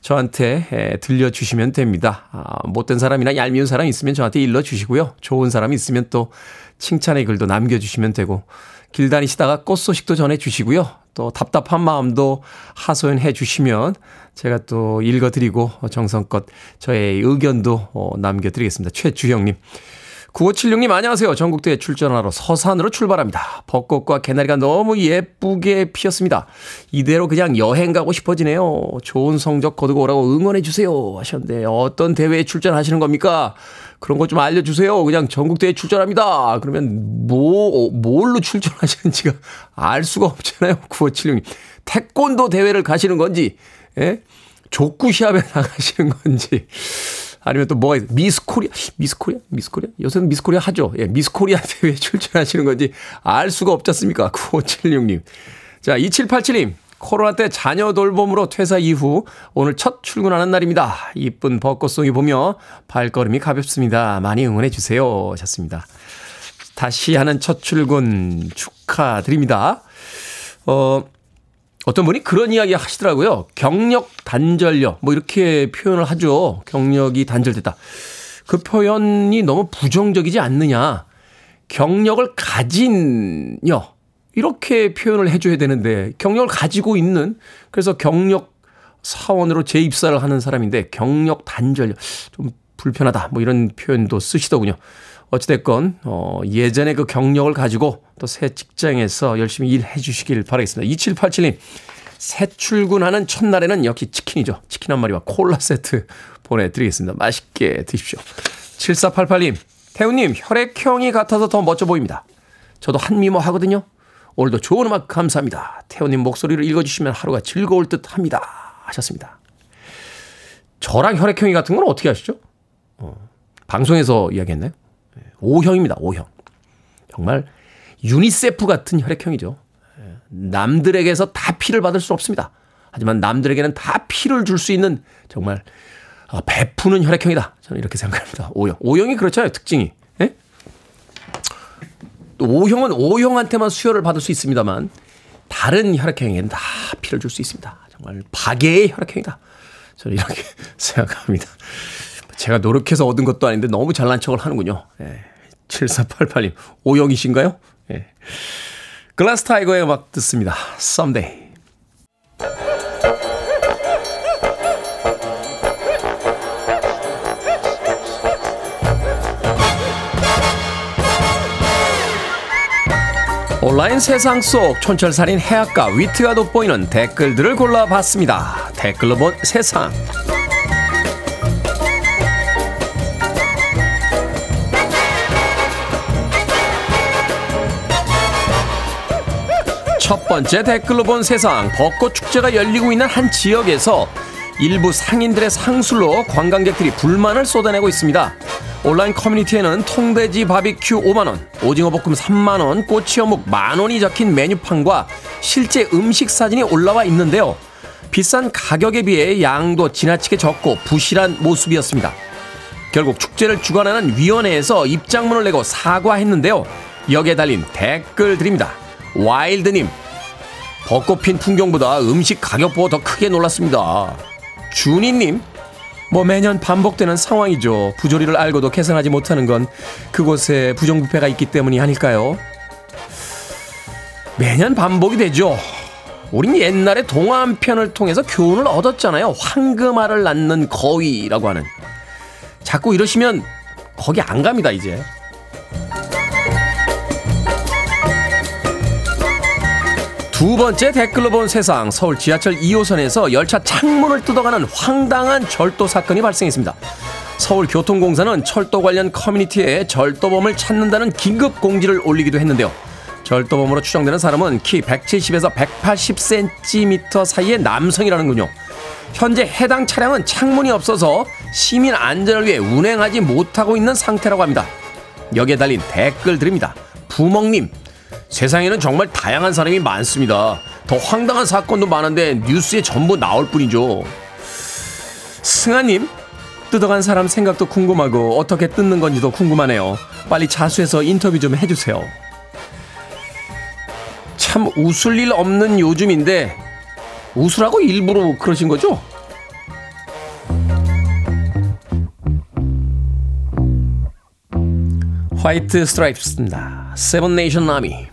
저한테 에, 들려주시면 됩니다. 아, 못된 사람이나 얄미운 사람 있으면 저한테 일러주시고요. 좋은 사람 있으면 또 칭찬의 글도 남겨주시면 되고, 길 다니시다가 꽃 소식도 전해 주시고요. 또 답답한 마음도 하소연해 주시면 제가 또 읽어드리고 정성껏 저의 의견도 어, 남겨드리겠습니다. 최주영님. 9576님 안녕하세요. 전국대회 출전하러 서산으로 출발합니다. 벚꽃과 개나리가 너무 예쁘게 피었습니다. 이대로 그냥 여행 가고 싶어지네요. 좋은 성적 거두고 오라고 응원해 주세요 하셨는데 어떤 대회에 출전하시는 겁니까? 그런 거 좀 알려주세요. 그냥 전국대회 출전합니다. 그러면 뭐 뭘로 출전하시는지가 알 수가 없잖아요. 9576님. 태권도 대회를 가시는 건지 예? 족구 시합에 <laughs> 나가시는 건지 아니면 또 뭐가 있 미스 코리아, 미스 코리아, 미스 코리아? 요새는 미스 코리아 하죠. 예, 미스 코리아 대회에 출전하시는 건지 알 수가 없지 않습니까? 9576님. 자, 2787님. 코로나 때 자녀 돌봄으로 퇴사 이후 오늘 첫 출근하는 날입니다. 이쁜 벚꽃송이 보며 발걸음이 가볍습니다. 많이 응원해 주세요. 하셨습니다. 다시 하는 첫 출근 축하드립니다. 어, 어떤 분이 그런 이야기 하시더라고요. 경력 단절력. 뭐 이렇게 표현을 하죠. 경력이 단절됐다. 그 표현이 너무 부정적이지 않느냐. 경력을 가진 여. 이렇게 표현을 해줘야 되는데 경력을 가지고 있는 그래서 경력 사원으로 재입사를 하는 사람인데 경력 단절 좀 불편하다 뭐 이런 표현도 쓰시더군요. 어찌됐건 어 예전에 그 경력을 가지고 또 새 직장에서 열심히 일해 주시길 바라겠습니다. 2787님 새 출근하는 첫날에는 역시 치킨이죠. 치킨 한 마리와 콜라 세트 보내드리겠습니다. 맛있게 드십시오. 7488님 태우님 혈액형이 같아서 더 멋져 보입니다. 저도 한미모 하거든요. 오늘도 좋은 음악 감사합니다. 태호님 목소리를 읽어주시면 하루가 즐거울 듯 합니다. 하셨습니다. 저랑 혈액형이 같은 건 어떻게 아시죠? 어, 방송에서 이야기했나요? O형입니다. O형. 정말 유니세프 같은 혈액형이죠. 남들에게서 다 피를 받을 수 없습니다. 하지만 남들에게는 다 피를 줄 수 있는 정말 아, 베푸는 혈액형이다. 저는 이렇게 생각합니다. O형. O형이 그렇잖아요. 특징이. 예? 또 O형은 O형한테만 수혈을 받을 수 있습니다만 다른 혈액형에는 다 피를 줄 수 있습니다. 정말 박애의 혈액형이다. 저는 이렇게 <laughs> 생각합니다. 제가 노력해서 얻은 것도 아닌데 너무 잘난 척을 하는군요. 예. 7488님, O형이신가요? 예. 글라스 타이거의 음악 듣습니다. Someday. 온라인 세상 속 촌철살인 해악과 위트가 돋보이는 댓글들을 골라봤습니다. 댓글로 본 세상. 첫 번째 댓글로 본 세상 벚꽃 축제가 열리고 있는 한 지역에서 일부 상인들의 상술로 관광객들이 불만을 쏟아내고 있습니다. 온라인 커뮤니티에는 통돼지 바비큐 5만원, 오징어 볶음 3만원, 꼬치 어묵 만원이 적힌 메뉴판과 실제 음식 사진이 올라와 있는데요. 비싼 가격에 비해 양도 지나치게 적고 부실한 모습이었습니다. 결국 축제를 주관하는 위원회에서 입장문을 내고 사과했는데요. 여기에 달린 댓글들입니다. 와일드님, 벚꽃 핀 풍경보다 음식 가격 보고 더 크게 놀랐습니다. 준이님, 뭐 매년 반복되는 상황이죠. 부조리를 알고도 개선하지 못하는 건 그곳에 부정부패가 있기 때문이 아닐까요? 매년 반복이 되죠. 우린 옛날에 동화 한 편을 통해서 교훈을 얻었잖아요. 황금알을 낳는 거위라고 하는. 자꾸 이러시면 거기 안 갑니다, 이제. 두 번째 댓글로 본 세상 서울 지하철 2호선에서 열차 창문을 뜯어가는 황당한 절도 사건이 발생했습니다. 서울교통공사는 철도 관련 커뮤니티에 절도범을 찾는다는 긴급 공지를 올리기도 했는데요. 절도범으로 추정되는 사람은 키 170에서 180cm 사이의 남성이라는군요. 현재 해당 차량은 창문이 없어서 시민 안전을 위해 운행하지 못하고 있는 상태라고 합니다. 여기에 달린 댓글들입니다. 부먹님, 세상에는 정말 다양한 사람이 많습니다. 더 황당한 사건도 많은데 뉴스에 전부 나올 뿐이죠. 승아님, 뜯어간 사람 생각도 궁금하고 어떻게 뜯는 건지도 궁금하네요. 빨리 자수해서 인터뷰 좀 해주세요. 참 웃을 일 없는 요즘인데 웃으라고 일부러 그러신 거죠? 화이트 스트라이프스입니다. 세븐 네이션 아미.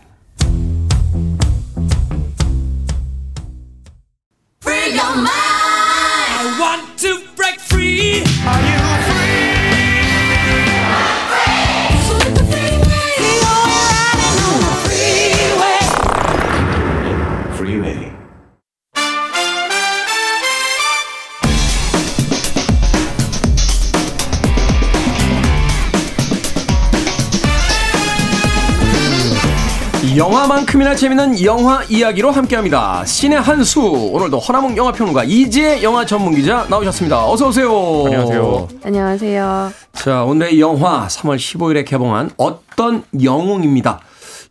영화만큼이나 재밌는 영화 이야기로 함께합니다. 신의 한 수 오늘도 허나몽 영화평론가 이지혜 영화 전문기자 나오셨습니다. 어서 오세요. 안녕하세요. 안녕하세요. 자 오늘의 영화 3월 15일에 개봉한 어떤 영웅입니다.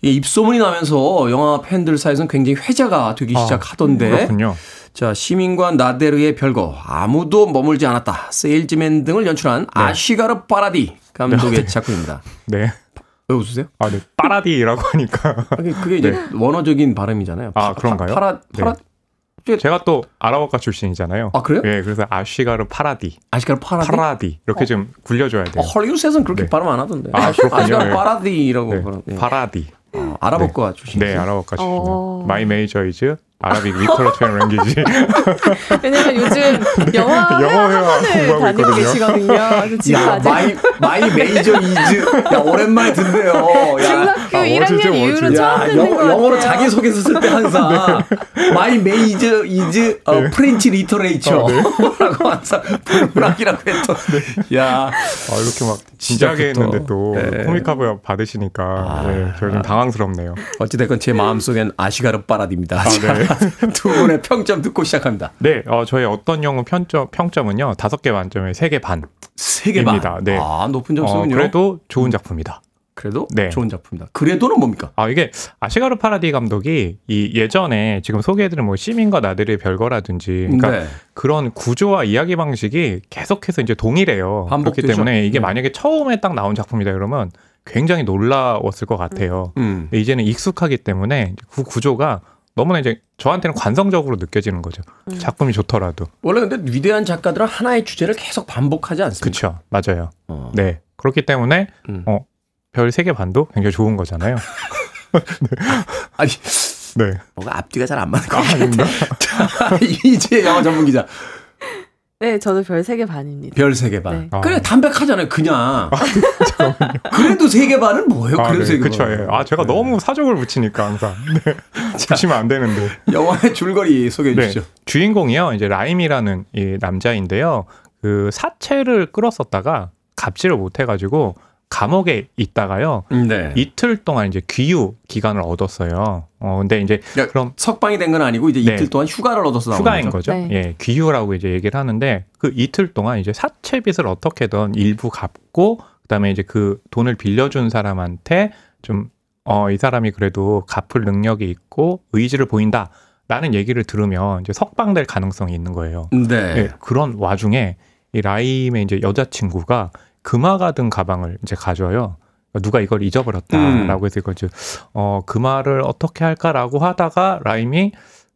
이 입소문이 나면서 영화 팬들 사이에서는 굉장히 회자가 되기 시작하던데. 그렇군요. 자 시민과 나데르의 별거 아무도 머물지 않았다. 세일즈맨 등을 연출한 아쉬가르 파라디 감독의 <laughs> 작품입니다. 네. 왜 웃으세요? 아, 네. 빠라디라고 하니까. 그게, 그게 이제 원어적인 발음이잖아요. 아, 그런가요? 파라 파라 네. 제가 또 아랍어과 출신이잖아요. 아, 그래요? 예, 그래서 아쉬가르 파라디. 아시가르 파라디. 파라디. 이렇게 좀 굴려줘야 돼요. 어, 헐리우드에서는 그렇게 네. 발음 안 하던데. 아, 그렇군요. 아시가르 네. 파라디라고 네. 네. 파라디. 어, 아랍어과 출신. 네, 아랍어과 출신이요. 어. My major is Arabic literature language. <laughs> 왜냐면 요즘 영화 영어 회화 학원을 공부하고 다니고 있거든요. 계시거든요. 지금 야, 아직 my My major is. 야, 오랜만에 듣네요. 야. 중학교 아, 1학년 어쩌죠, 이후로. 처음 야, 듣는 것 영어, 같아요. 영어로 자기 소개서 쓸 때 항상 <laughs> my major is 어, French literature라고 항상 불문학이라고 했던. 야, 아, 이렇게 막 시작부터. 했는데 또 네. 코믹하게 받으시니까 네, 저희 좀 당황스럽네요. 어찌됐건 제 마음속엔 아시가르 파라디입니다. 네. 자, <laughs> 두 분의 평점 듣고 시작합니다. 네, 어, 저희 어떤 영웅 평점, 평점은요, 다섯 개 만점에 세 개 반. 세 개 반. 입니다. 네. 아, 높은 어, 점수군요. 그래도 좋은 작품이다. 그래도 네. 좋은 작품이다. 그래도는 뭡니까? 아 이게 아시가르 파라디 감독이 이 예전에 지금 소개해드린 뭐 시민과 나들이의 별거라든지 그러니까 네. 그런 구조와 이야기 방식이 계속해서 이제 동일해요. 그렇기 반복되죠. 때문에 이게 네. 만약에 처음에 딱 나온 작품이다 그러면 굉장히 놀라웠을 것 같아요. 음. 근데 이제는 익숙하기 때문에 그 구조가 너무나 이제 저한테는 관성적으로 느껴지는 거죠. 작품이 좋더라도. 원래 근데 위대한 작가들은 하나의 주제를 계속 반복하지 않습니까? 그렇죠. 맞아요. 어. 네. 그렇기 때문에 음. 어, 별세개 반도 굉장히 좋은 거잖아요. <laughs> 아니 네. 뭔가 앞뒤가 잘 안 맞는 것 같은데. <laughs> 자, 이제 영화 전문 기자 네, 저도 별세개 반입니다. 별세개 반. 네. 아. 그래 담백하잖아요. 그냥. <laughs> 그래도 세개 반은 뭐예요? 아, 그래도 네, 세개 그쵸. 반. 예. 아, 제가 네. 너무 사족을 붙이니까 항상. 네. <laughs> 붙이면 안 되는데. 영화의 줄거리 소개해 네. 주시죠. 주인공이요. 이제 라임이라는 이 남자인데요. 그 사채를 끌었었다가 갚지를 못해가지고 감옥에 있다가요. 네. 이틀 동안 이제 귀유 기간을 얻었어요. 어, 근데 이제 그러니까 그럼 석방이 된 건 아니고 이제 네. 이틀 동안 휴가를 얻어서 나온 휴가인 거죠. 거죠. 네. 예, 귀유라고 이제 얘기를 하는데 그 이틀 동안 이제 사채빚을 어떻게든 일부 갚고 그다음에 이제 그 돈을 빌려준 사람한테 좀 어, 이 사람이 그래도 갚을 능력이 있고 의지를 보인다 라는 얘기를 들으면 이제 석방될 가능성이 있는 거예요. 네. 예, 그런 와중에 이 라임의 이제 여자친구가 금화가 든 가방을 이제 가져요. 그러니까 누가 이걸 잊어버렸다라고 해서 이걸 이제 어, 금화를 어떻게 할까라고 하다가 라임이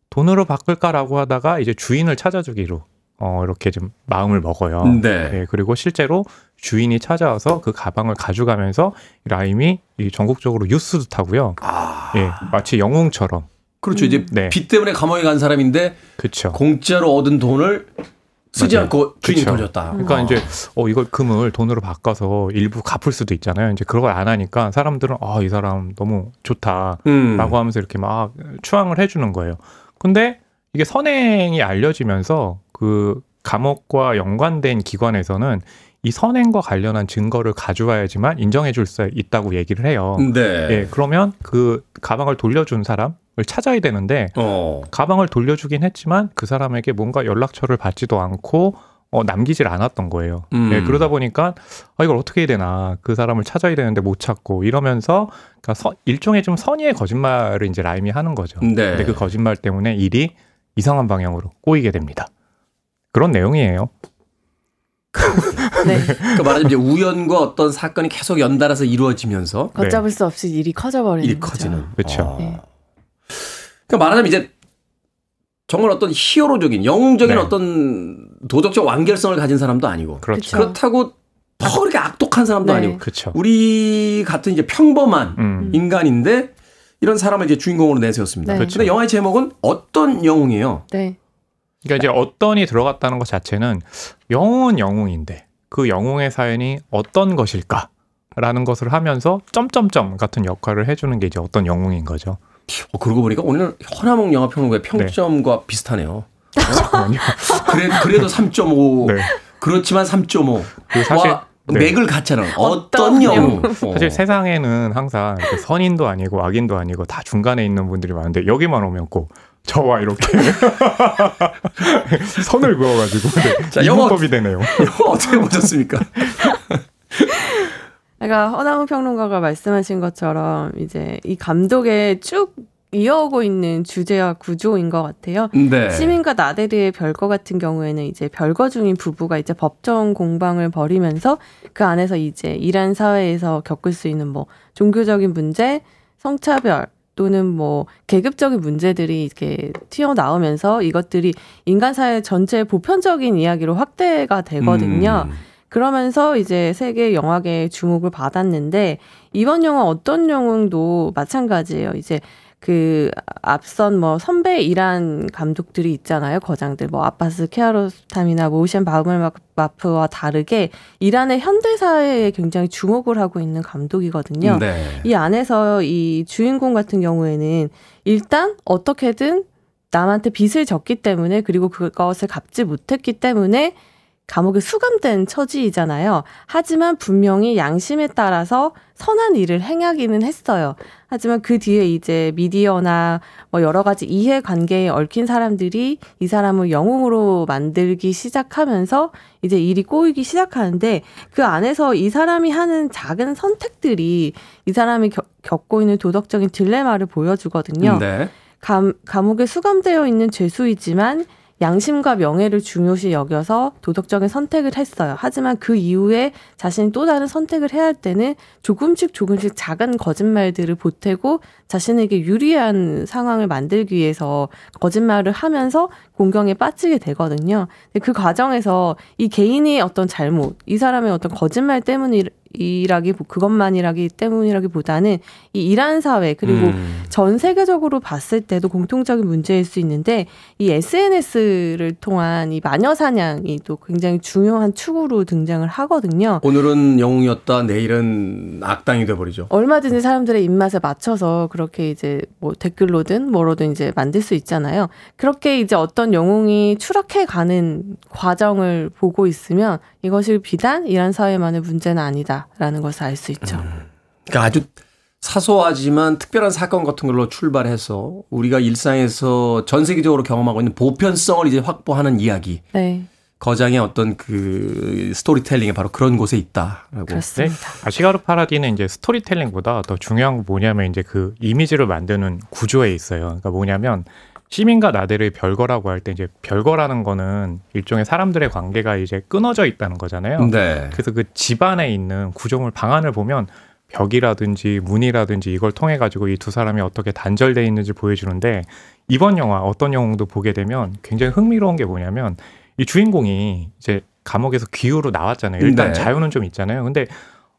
돈으로 바꿀까라고 하다가 이제 주인을 찾아주기로 어, 이렇게 좀 마음을 먹어요. 네. 예, 그리고 실제로 주인이 찾아와서 그 가방을 가져가면서 이 라임이 이 전국적으로 뉴스도 타고요. 아. 예, 마치 영웅처럼. 그렇죠. 이제 네. 빚 때문에 감옥에 간 사람인데 그렇죠. 공짜로 얻은 돈을 쓰지 맞아요. 않고 주인이 그쵸. 돌렸다. 그러니까 아. 이제 어 이걸 금을 돈으로 바꿔서 일부 갚을 수도 있잖아요. 이제 그걸 안 하니까 사람들은 아 이 사람 너무 좋다라고 음. 하면서 이렇게 막 추앙을 해주는 거예요. 근데 이게 선행이 알려지면서 그 감옥과 연관된 기관에서는 이 선행과 관련한 증거를 가져와야지만 인정해 줄 수 있다고 얘기를 해요. 네. 예, 그러면 그 가방을 돌려준 사람 을 찾아야 되는데 어. 가방을 돌려주긴 했지만 그 사람에게 뭔가 연락처를 받지도 않고 어, 남기질 않았던 거예요. 음. 예, 그러다 보니까 아, 이걸 어떻게 해야 되나 그 사람을 찾아야 되는데 못 찾고 이러면서 그러니까 서- 일종의 좀 선의의 거짓말을 이제 라임이 하는 거죠. 네. 근데 그 거짓말 때문에 일이 이상한 방향으로 꼬이게 됩니다. 그런 내용이에요. 네. 그러니까 말하자면 이제 우연과 어떤 사건이 계속 연달아서 이루어지면서 걷잡을 수 없이 일이 커져버리는 일이 거죠. 커지는. 그렇죠. 어. 네. 그러니까 말하자면 이제 정말 어떤 히어로적인 영웅적인 네. 어떤 도덕적 완결성을 가진 사람도 아니고 그렇죠. 그렇다고 더 그렇게 악독한 사람도 네. 아니고 그렇죠. 우리 같은 이제 평범한 음. 인간인데 이런 사람을 이제 주인공으로 내세웠습니다. 네. 그런데 영화의 제목은 어떤 영웅이에요? 네. 그러니까 이제 어떤이 들어갔다는 것 자체는 영웅은 영웅인데 그 영웅의 사연이 어떤 것일까 라는 것을 하면서 점점점 같은 역할을 해주는 게 이제 어떤 영웅인 거죠. 어, 그러고 보니까 오늘 허나몽 영화 평론가의 평점과 비슷하네요. 잠깐만요. 그래, 그래도 3.5. 네. 그렇지만 3.5. 그 사실 와, 네. 맥을 하는 어떤 영웅. 어. 사실 세상에는 항상 선인도 아니고 악인도 아니고 다 중간에 있는 분들이 많은데 여기만 오면 꼭 저와 이렇게 <laughs> 선을 그어가지고 네, 자, 영어- 이분법이 되네요. <laughs> 이거 어떻게 보셨습니까? <laughs> 그러니까 허나무 평론가가 말씀하신 것처럼 이제 이 감독의 쭉 이어오고 있는 주제와 구조인 것 같아요. 네. 시민과 나데르의 별거 같은 경우에는 이제 별거 중인 부부가 이제 법정 공방을 벌이면서 그 안에서 이제 이란 사회에서 겪을 수 있는 뭐 종교적인 문제, 성차별 또는 뭐 계급적인 문제들이 이렇게 튀어나오면서 이것들이 인간 사회 전체의 보편적인 이야기로 확대가 되거든요. 음. 그러면서 이제 세계 영화계의 주목을 받았는데 이번 영화 어떤 영웅도 마찬가지예요. 이제 그 앞선 뭐 선배 이란 감독들이 있잖아요. 거장들 뭐 아바스 키아로스탐이나 모션 바우멜 마프와 다르게 이란의 현대 사회에 굉장히 주목을 하고 있는 감독이거든요. 네. 이 안에서 이 주인공 같은 경우에는 일단 어떻게든 남한테 빚을 졌기 때문에 그리고 그것을 갚지 못했기 때문에 감옥에 수감된 처지이잖아요. 하지만 분명히 양심에 따라서 선한 일을 행하기는 했어요. 하지만 그 뒤에 이제 미디어나 뭐 여러 가지 이해 관계에 얽힌 사람들이 이 사람을 영웅으로 만들기 시작하면서 이제 일이 꼬이기 시작하는데 그 안에서 이 사람이 하는 작은 선택들이 이 사람이 겪- 겪고 있는 도덕적인 딜레마를 보여주거든요. 네. 감, 감옥에 수감되어 있는 죄수이지만 양심과 명예를 중요시 여겨서 도덕적인 선택을 했어요. 하지만 그 이후에 자신이 또 다른 선택을 해야 할 때는 조금씩 조금씩 작은 거짓말들을 보태고 자신에게 유리한 상황을 만들기 위해서 거짓말을 하면서 공경에 빠지게 되거든요. 그 과정에서 이 개인의 어떤 잘못, 이 사람의 어떤 거짓말 때문이 이라기 그것만이라기 때문이라기보다는 이 이란 사회 그리고 음. 전 세계적으로 봤을 때도 공통적인 문제일 수 있는데 이 SNS를 통한 이 마녀 사냥이 또 굉장히 중요한 축으로 등장을 하거든요. 오늘은 영웅이었다. 내일은 악당이 돼버리죠. 얼마든지 사람들의 입맛에 맞춰서 그렇게 이제 뭐 댓글로든 뭐로든 이제 만들 수 있잖아요. 그렇게 이제 어떤 영웅이 추락해 가는 과정을 보고 있으면 이것이 비단 이란 사회만의 문제는 아니다라는 것을 알 수 있죠. 그러니까 아주 사소하지만 특별한 사건 같은 걸로 출발해서 우리가 일상에서 전 세계적으로 경험하고 있는 보편성을 이제 확보하는 이야기. 네, 거장의 어떤 그 스토리텔링이 바로 그런 곳에 있다라고. 그렇습니다. 아시가르 파라디는 이제 스토리텔링보다 더 중요한 건 뭐냐면 이제 그 이미지를 만드는 구조에 있어요. 그러니까 뭐냐면 시민과 나대를 별거라고 할 때 이제 별거라는 거는 일종의 사람들의 관계가 이제 끊어져 있다는 거잖아요. 네. 그래서 그 집안에 있는 구조물 방안을 보면 벽이라든지 문이라든지 이걸 통해 가지고 이 두 사람이 어떻게 단절돼 있는지 보여주는데 이번 영화 어떤 영웅도 보게 되면 굉장히 흥미로운 게 뭐냐면 이 주인공이 이제 감옥에서 귀후로 나왔잖아요. 일단 네. 자유는 좀 있잖아요. 근데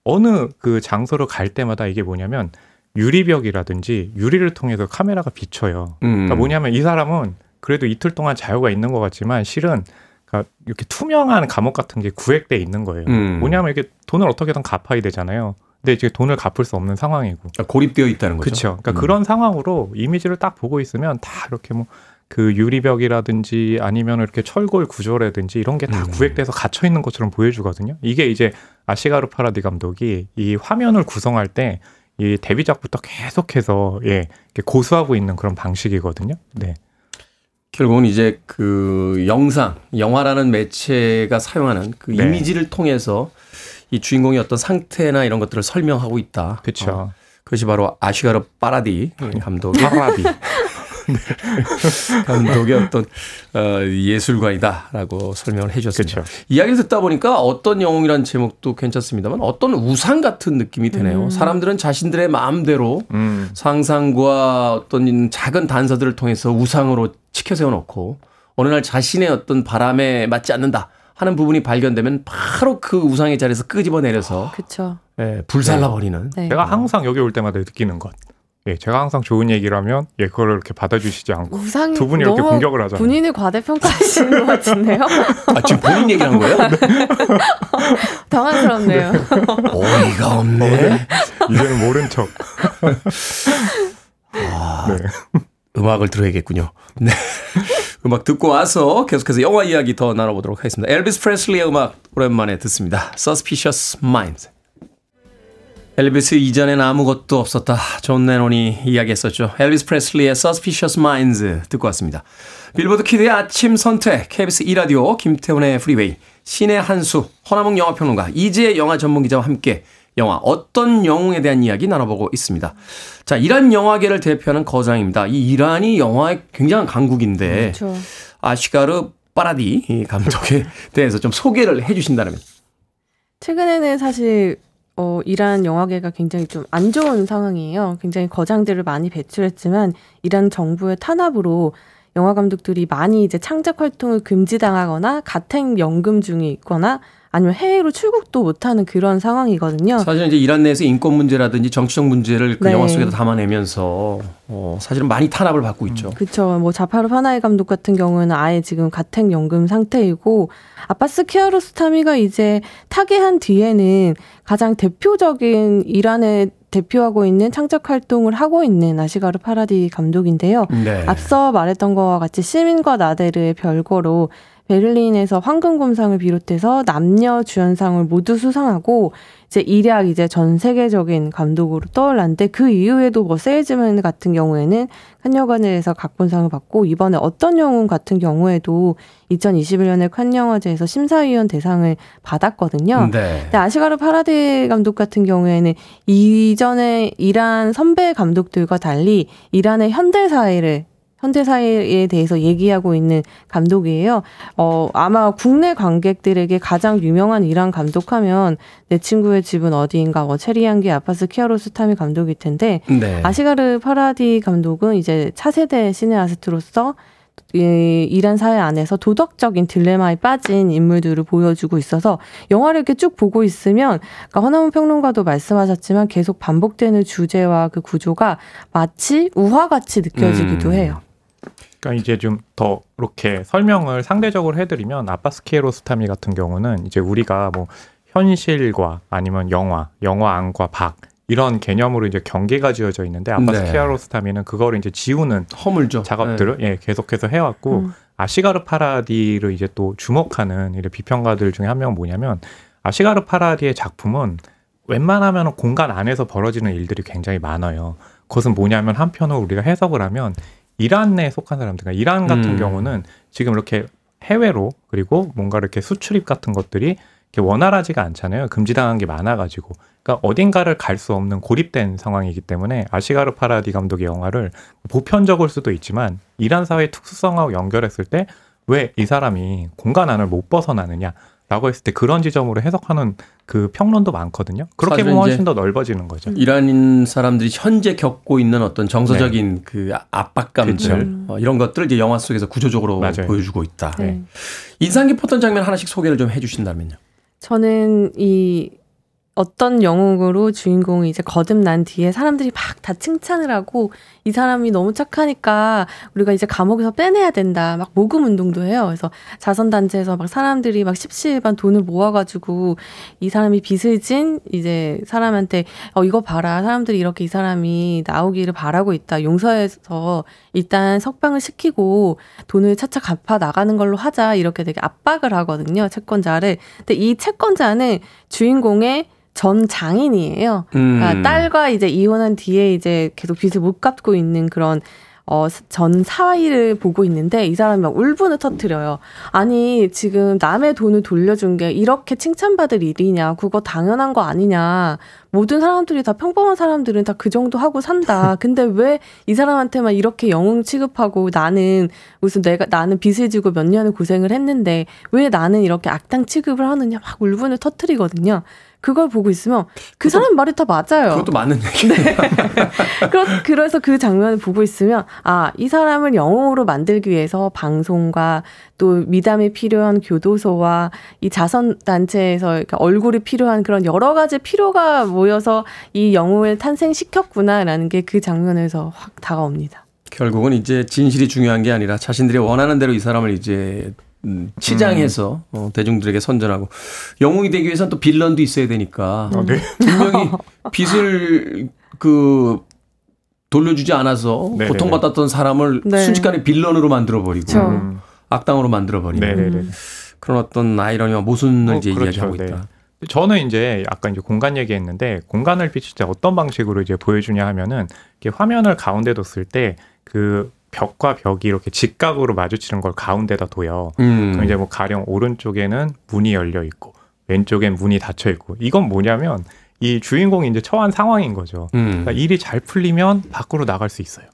어느 그 장소를 갈 때마다 이게 뭐냐면 유리벽이라든지 유리를 통해서 카메라가 비춰요. 음. 그러니까 뭐냐면 이 사람은 그래도 이틀 동안 자유가 있는 것 같지만 실은 그러니까 이렇게 투명한 감옥 같은 게 구획돼 있는 거예요. 음. 뭐냐면 이게 돈을 어떻게든 갚아야 되잖아요. 근데 이제 돈을 갚을 수 없는 상황이고. 그러니까 고립되어 있다는 거죠. 그렇죠. 그러니까 음. 그런 상황으로 이미지를 딱 보고 있으면 다 이렇게 뭐 그 유리벽이라든지 아니면 이렇게 철골 구조라든지 이런 게다 음. 구획돼서 갇혀 있는 것처럼 보여주거든요. 이게 이제 아시가르 파라디 감독이 이 화면을 구성할 때 이 데뷔작부터 계속해서 예 이렇게 고수하고 있는 그런 방식이거든요. 네. 결국은 이제 그 영상, 영화라는 매체가 사용하는 그 네. 이미지를 통해서 이 주인공의 어떤 상태나 이런 것들을 설명하고 있다. 그렇죠. 어, 그것이 바로 아시가르 파라디 감독의 파라디. <laughs> 감독의 어떤 어, 예술가이다라고 설명을 해주셨습니다. 그렇죠. 이야기를 듣다 보니까 어떤 영웅이라는 제목도 괜찮습니다만 어떤 우상 같은 느낌이 드네요. 사람들은 자신들의 마음대로 음. 상상과 어떤 작은 단서들을 통해서 우상으로 치켜 세워 놓고 어느 날 자신의 어떤 바람에 맞지 않는다 하는 부분이 발견되면 바로 그 우상의 자리에서 끄집어내려서 그렇죠. 예, 불살라버리는 네. 제가 항상 여기 올 때마다 느끼는 것. 예, 제가 항상 좋은 얘기를 하면 예, 그거를 이렇게 받아주시지 않고 우상이 두 분이 이렇게 공격을 하잖아요. 본인을 과대평가하시는 것 같은데요? 아, 지금 본인 얘기를 한 거예요? <laughs> 당황스럽네요. 어이가 없네. 이제는 모른 척. 네. 음악을 들어야겠군요. 네. 음악 듣고 와서 계속해서 영화 이야기 더 나눠보도록 하겠습니다. 엘비스 프레슬리의 음악 오랜만에 듣습니다. Suspicious Minds. 엘비스 이전엔 아무것도 없었다. 존 레논이 이야기했었죠. 엘비스 프레슬리의 Suspicious Minds 듣고 왔습니다. 빌보드 키드의 아침 선택, KBS 2라디오, 김태훈의 프리웨이, 씨네한수, 허남웅 영화평론가, 이지혜 영화 전문기자와 함께 영화 어떤 영웅에 대한 이야기 나눠보고 있습니다. 자, 이란 영화계를 대표하는 거장입니다. 이 이란이 영화의 굉장한 강국인데 그렇죠. 아시가르 파라디 이 감독에 <laughs> 대해서 좀 소개를 해주신다면. 최근에는 사실 어, 이란 영화계가 굉장히 좀 안 좋은 상황이에요. 굉장히 거장들을 많이 배출했지만 이란 정부의 탄압으로 영화 감독들이 많이 이제 창작 활동을 금지당하거나 가택 연금 중에 있거나 아니면 해외로 출국도 못하는 그런 상황이거든요. 사실 이제 이란 내에서 인권 문제라든지 정치적 문제를 그 네. 영화 속에서 담아내면서 어, 사실은 많이 탄압을 받고 있죠. 그렇죠. 뭐 자파르 파나이 감독 같은 경우는 아예 지금 가택 연금 상태이고 아바스 키아로스타미가 이제 타계한 뒤에는 가장 대표적인 이란의 대표하고 있는 창작 활동을 하고 있는 아시가르 파라디 감독인데요. 네. 앞서 말했던 것과 같이 시민과 나데르의 별거로 베를린에서 황금곰상을 비롯해서 남녀 주연상을 모두 수상하고 이제 일약 이제 전 세계적인 감독으로 떠올랐는데 그 이후에도 뭐 세일즈맨 같은 경우에는 칸영화제에서 각본상을 받고 이번에 어떤 영웅 같은 경우에도 2021년에 칸영화제에서 심사위원 대상을 받았거든요. 네. 근데 아시가르 파라디 감독 같은 경우에는 이전에 이란 선배 감독들과 달리 이란의 현대 사회를 현대 사회에 대해서 얘기하고 있는 감독이에요. 어, 아마 국내 관객들에게 가장 유명한 이란 감독하면 내 친구의 집은 어디인가, 뭐 체리향기 압바스 키아로스타미 감독일 텐데 네. 아쉬가르 파라디 감독은 이제 차세대 시네아스트로서 이 이란 사회 안에서 도덕적인 딜레마에 빠진 인물들을 보여주고 있어서 영화를 이렇게 쭉 보고 있으면 그러니까 허남웅 평론가도 말씀하셨지만 계속 반복되는 주제와 그 구조가 마치 우화같이 느껴지기도 음. 해요. 그러니까 이제 좀 더 이렇게 설명을 상대적으로 해드리면 아바스 키에로스타미 같은 경우는 이제 우리가 뭐 현실과 아니면 영화, 영화 안과 박 이런 개념으로 이제 경계가 지어져 있는데 아바스 네. 키에로스타미는 그거를 이제 지우는 허물죠. 작업들을 예, 계속해서 해왔고 음. 아시가르 파라디를 이제 또 주목하는 이런 비평가들 중에 한 명은 뭐냐면 아시가르 파라디의 작품은 웬만하면 공간 안에서 벌어지는 일들이 굉장히 많아요. 그것은 뭐냐면 한편으로 우리가 해석을 하면 이란 내에 속한 사람들, 그러니까 이란 같은 음. 경우는 지금 이렇게 해외로 그리고 뭔가 이렇게 수출입 같은 것들이 이렇게 원활하지가 않잖아요. 금지당한 게 많아가지고. 그러니까 어딘가를 갈 수 없는 고립된 상황이기 때문에 아시가르 파라디 감독의 영화를 보편적일 수도 있지만 이란 사회의 특수성하고 연결했을 때 왜 이 사람이 공간 안을 못 벗어나느냐 라고 했을 때 그런 지점으로 해석하는 그 평론도 많거든요. 그렇게 보면 훨씬 더 넓어지는 거죠. 이란 사람들이 현재 겪고 있는 어떤 정서적인 그 압박감들 그쵸. 어, 이런 것들을 이제 영화 속에서 구조적으로 맞아요. 보여주고 있다. 네. 인상 깊었던 장면 하나씩 소개를 좀 해주신다면요. 저는 이 어떤 영웅으로 주인공이 이제 거듭난 뒤에 사람들이 막 다 칭찬을 하고 이 사람이 너무 착하니까 우리가 이제 감옥에서 빼내야 된다. 막 모금 운동도 해요. 그래서 자선단체에서 막 사람들이 막 십시일반 돈을 모아가지고 이 사람이 빚을 진 이제 사람한테 어, 이거 봐라. 사람들이 이렇게 이 사람이 나오기를 바라고 있다. 용서해서 일단 석방을 시키고 돈을 차차 갚아 나가는 걸로 하자. 이렇게 되게 압박을 하거든요. 채권자를. 근데 이 채권자는 주인공의 전 장인이에요. 음. 그러니까 딸과 이제 이혼한 뒤에 이제 계속 빚을 못 갚고 있는 그런 어, 전 사위를 보고 있는데 이 사람이 막 울분을 터뜨려요. 아니, 지금 남의 돈을 돌려준 게 이렇게 칭찬받을 일이냐. 그거 당연한 거 아니냐. 모든 사람들이 다 평범한 사람들은 다 그 정도 하고 산다. <laughs> 근데 왜 이 사람한테만 이렇게 영웅 취급하고 나는 무슨 내가, 나는 빚을 지고 몇 년을 고생을 했는데 왜 나는 이렇게 악당 취급을 하느냐. 막 울분을 터뜨리거든요. 그걸 보고 있으면 그 사람 말이 다 맞아요. 그것도 맞는 얘기예요. <laughs> 그러, 그래서 그 장면을 보고 있으면 아, 이 사람을 영웅으로 만들기 위해서 방송과 또 미담이 필요한 교도소와 이 자선 단체에서 이렇게 얼굴이 필요한 그런 여러 가지 필요가 모여서 이 영웅을 탄생시켰구나라는 게 그 장면에서 확 다가옵니다. 결국은 이제 진실이 중요한 게 아니라 자신들이 원하는 대로 이 사람을 이제 음, 치장해서 어, 대중들에게 선전하고 영웅이 되기 위해서는 또 빌런도 있어야 되니까 네. 분명히 <laughs> 빚을 그 돌려주지 않아서 네네네. 고통받았던 사람을 네. 순식간에 빌런으로 만들어 버리고 그쵸. 음. 악당으로 만들어 버리는 네네네. 그런 어떤 아이러니와 모순을 어, 이제 그렇죠. 이야기하고 네. 있다. 저는 이제 아까 이제 공간 얘기했는데 공간을 비칠 때 어떤 방식으로 이제 보여주냐 하면은 이렇게 화면을 가운데 뒀을 때 그 벽과 벽이 이렇게 직각으로 마주치는 걸 가운데다 둬요. 음. 그럼 이제 뭐 가령 오른쪽에는 문이 열려 있고 왼쪽엔 문이 닫혀 있고 이건 뭐냐면 이 주인공이 이제 처한 상황인 거죠. 음. 그러니까 일이 잘 풀리면 밖으로 나갈 수 있어요.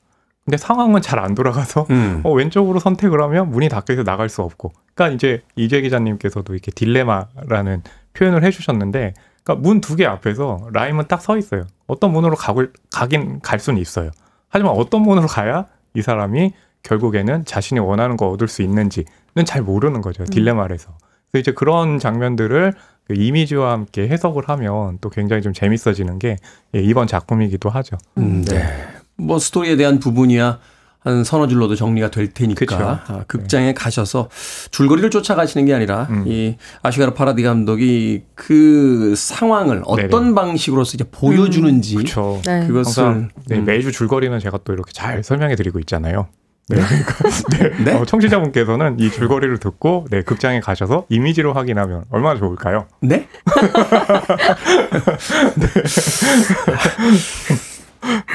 근데 상황은 잘 안 돌아가서 음. <laughs> 어, 왼쪽으로 선택을 하면 문이 닫혀 있어 나갈 수 없고. 그러니까 이제 이재 기자님께서도 이렇게 딜레마라는 표현을 해주셨는데, 그러니까 문 두 개 앞에서 라임은 딱 서 있어요. 어떤 문으로 가고 가긴 갈 수는 있어요. 하지만 어떤 문으로 가야 이 사람이 결국에는 자신이 원하는 거 얻을 수 있는지는 잘 모르는 거죠. 딜레마에서. 그래서 이제 그런 장면들을 그 이미지와 함께 해석을 하면 또 굉장히 좀 재밌어지는 게 예, 이번 작품이기도 하죠. 음, 네. 뭐 스토리에 대한 부분이야 한 서너 줄로도 정리가 될 테니까 그쵸. 아, 극장에 가셔서 줄거리를 쫓아가시는 게 아니라 음. 이 아시가르 파라디 감독이 그 상황을 어떤 네네. 방식으로서 이제 보여주는지 그렇죠. 네. 그것을 항상 네, 음. 매주 줄거리는 제가 또 이렇게 잘 설명해 드리고 있잖아요. 네, 그러니까 <laughs> 네, 네? 어, 청취자분께서는 이 줄거리를 듣고 네, 극장에 가셔서 이미지로 확인하면 얼마나 좋을까요? 네? <laughs> <laughs>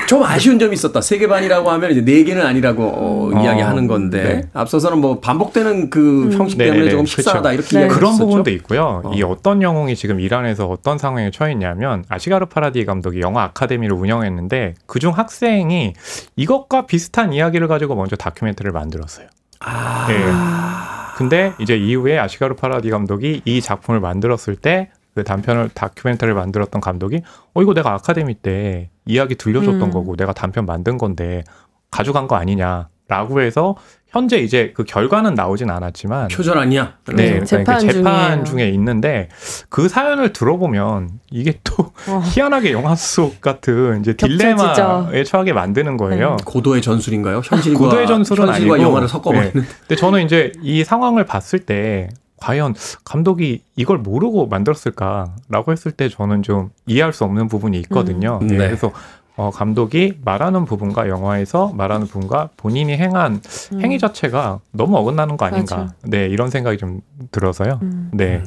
좀 아쉬운 점이 있었다. 세 개 반이라고 하면 이제 네 개는 아니라고 어, 어, 이야기하는 건데 네. 앞서서는 뭐 반복되는 그 형식 때문에 네네네, 조금 그쵸. 식상하다 이렇게 네. 이야기했었죠. 그런 부분도 있고요. 어. 이 어떤 영웅이 지금 이란에서 어떤 상황에 처해 있냐면 아시가르 파라디 감독이 영화 아카데미를 운영했는데 그중 학생이 이것과 비슷한 이야기를 가지고 먼저 다큐멘터리를 만들었어요. 아, 예. 근데 이제 이후에 아시가르 파라디 감독이 이 작품을 만들었을 때 그 단편을 다큐멘터리를 만들었던 감독이 어 이거 내가 아카데미 때 이야기 들려줬던 음. 거고 내가 단편 만든 건데 가져간 거 아니냐라고 해서 현재 이제 그 결과는 나오진 않았지만 표절 아니야. 네, 음, 그러니까 재판 이게 재판 중이에요. 중에 있는데 그 사연을 들어보면 이게 또 어. 희한하게 영화 속 같은 이제 겹쳐지죠. 딜레마에 처하게 만드는 거예요. 고도의 전술인가요? 현실과 고도의 전술은 현실과 아니고 영화를 섞어버리는. 네. 근데 저는 이제 이 상황을 봤을 때 과연 감독이 이걸 모르고 만들었을까라고 했을 때 저는 좀 이해할 수 없는 부분이 있거든요. 음. 네, 네. 그래서 어, 감독이 말하는 부분과 영화에서 말하는 부분과 본인이 행한 음. 행위 자체가 너무 어긋나는 거 아닌가. 맞아. 네, 이런 생각이 좀 들어서요. 음. 네.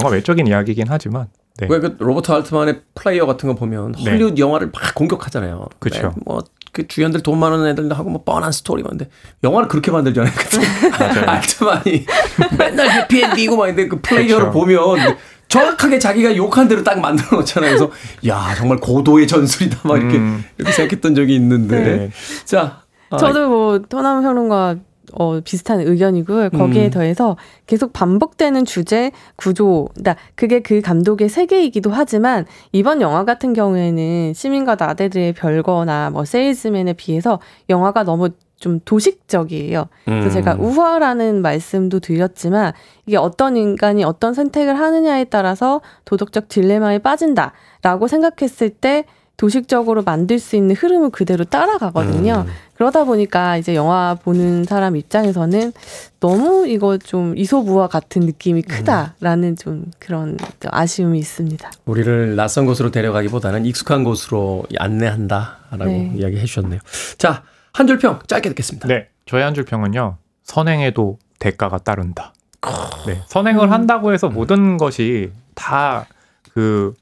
영화 외적인 이야기긴 하지만 네. 왜그 로버트 알트만의 플레이어 같은 거 보면 네. 헐리우드 영화를 막 공격하잖아요. 그쵸. 네, 뭐그 주연들 돈 많은 애들 하고 뭐 뻔한 스토리만데 영화를 그렇게 만들잖아요. 맞아요. <laughs> 알트만이 맨날 해피엔딩이고 막 근데 그 플레이어를 그쵸. 보면 정확하게 자기가 욕한 대로 딱 만들어 놓잖아요. 그래서 야 정말 고도의 전술이다 막 이렇게 음. 이렇게 생각했던 적이 있는데 네. 자 아, 저도 뭐 토남 평론가 어, 비슷한 의견이고요. 거기에 음. 더해서 계속 반복되는 주제 구조, 그러니까 그게 그 감독의 세계이기도 하지만 이번 영화 같은 경우에는 시민과 나대들의 별거나 뭐 세일즈맨에 비해서 영화가 너무 좀 도식적이에요. 그래서 음. 제가 우화라는 말씀도 드렸지만 이게 어떤 인간이 어떤 선택을 하느냐에 따라서 도덕적 딜레마에 빠진다라고 생각했을 때 도식적으로 만들 수 있는 흐름을 그대로 따라가거든요. 음. 그러다 보니까 이제 영화 보는 사람 입장에서는 너무 이거 좀 이소부화 같은 느낌이 크다라는 좀 그런 좀 아쉬움이 있습니다. 우리를 낯선 곳으로 데려가기보다는 익숙한 곳으로 안내한다라고 네. 이야기해 주셨네요. 자 한 줄 평 짧게 듣겠습니다. 네. 저의 한 줄 평은요. 선행에도 대가가 따른다. 네. 선행을 한다고 해서 모든 것이 다그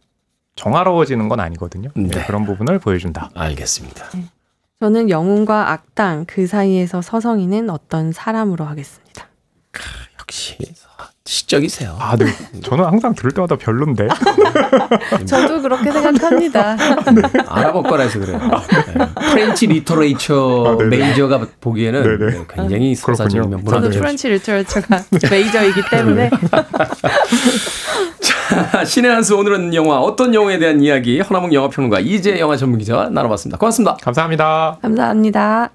정화로워지는 건 아니거든요. 네, 네. 그런 부분을 보여준다. 알겠습니다. 저는 영웅과 악당 그 사이에서 서성이는 어떤 사람으로 하겠습니다. 역시 시적이세요. 아, 네. 저는 항상 들을 때마다 별론데. <laughs> 저도 그렇게 생각합니다. <laughs> 알아볼 거라 해서 그래요. 네. 프렌치 리터레이처 아, 네네. 메이저가 보기에는 네네. 네, 굉장히 그렇군요. 사사적이면 저도. 프렌치 리터처가 메이저이기 때문에 <laughs> <laughs> 신의 한 수 오늘은 영화 어떤 영화에 대한 이야기 허나몽 영화평론가 이재 영화 전문 기자와 나눠봤습니다. 고맙습니다. 감사합니다. 감사합니다.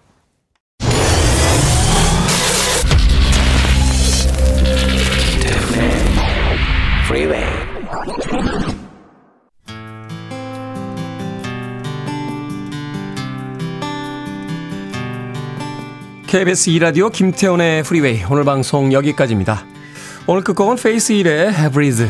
KBS 2라디오 김태훈의 프리웨이 오늘 방송 여기까지입니다. 오늘 끝곡은 페이스 힐의 Breathe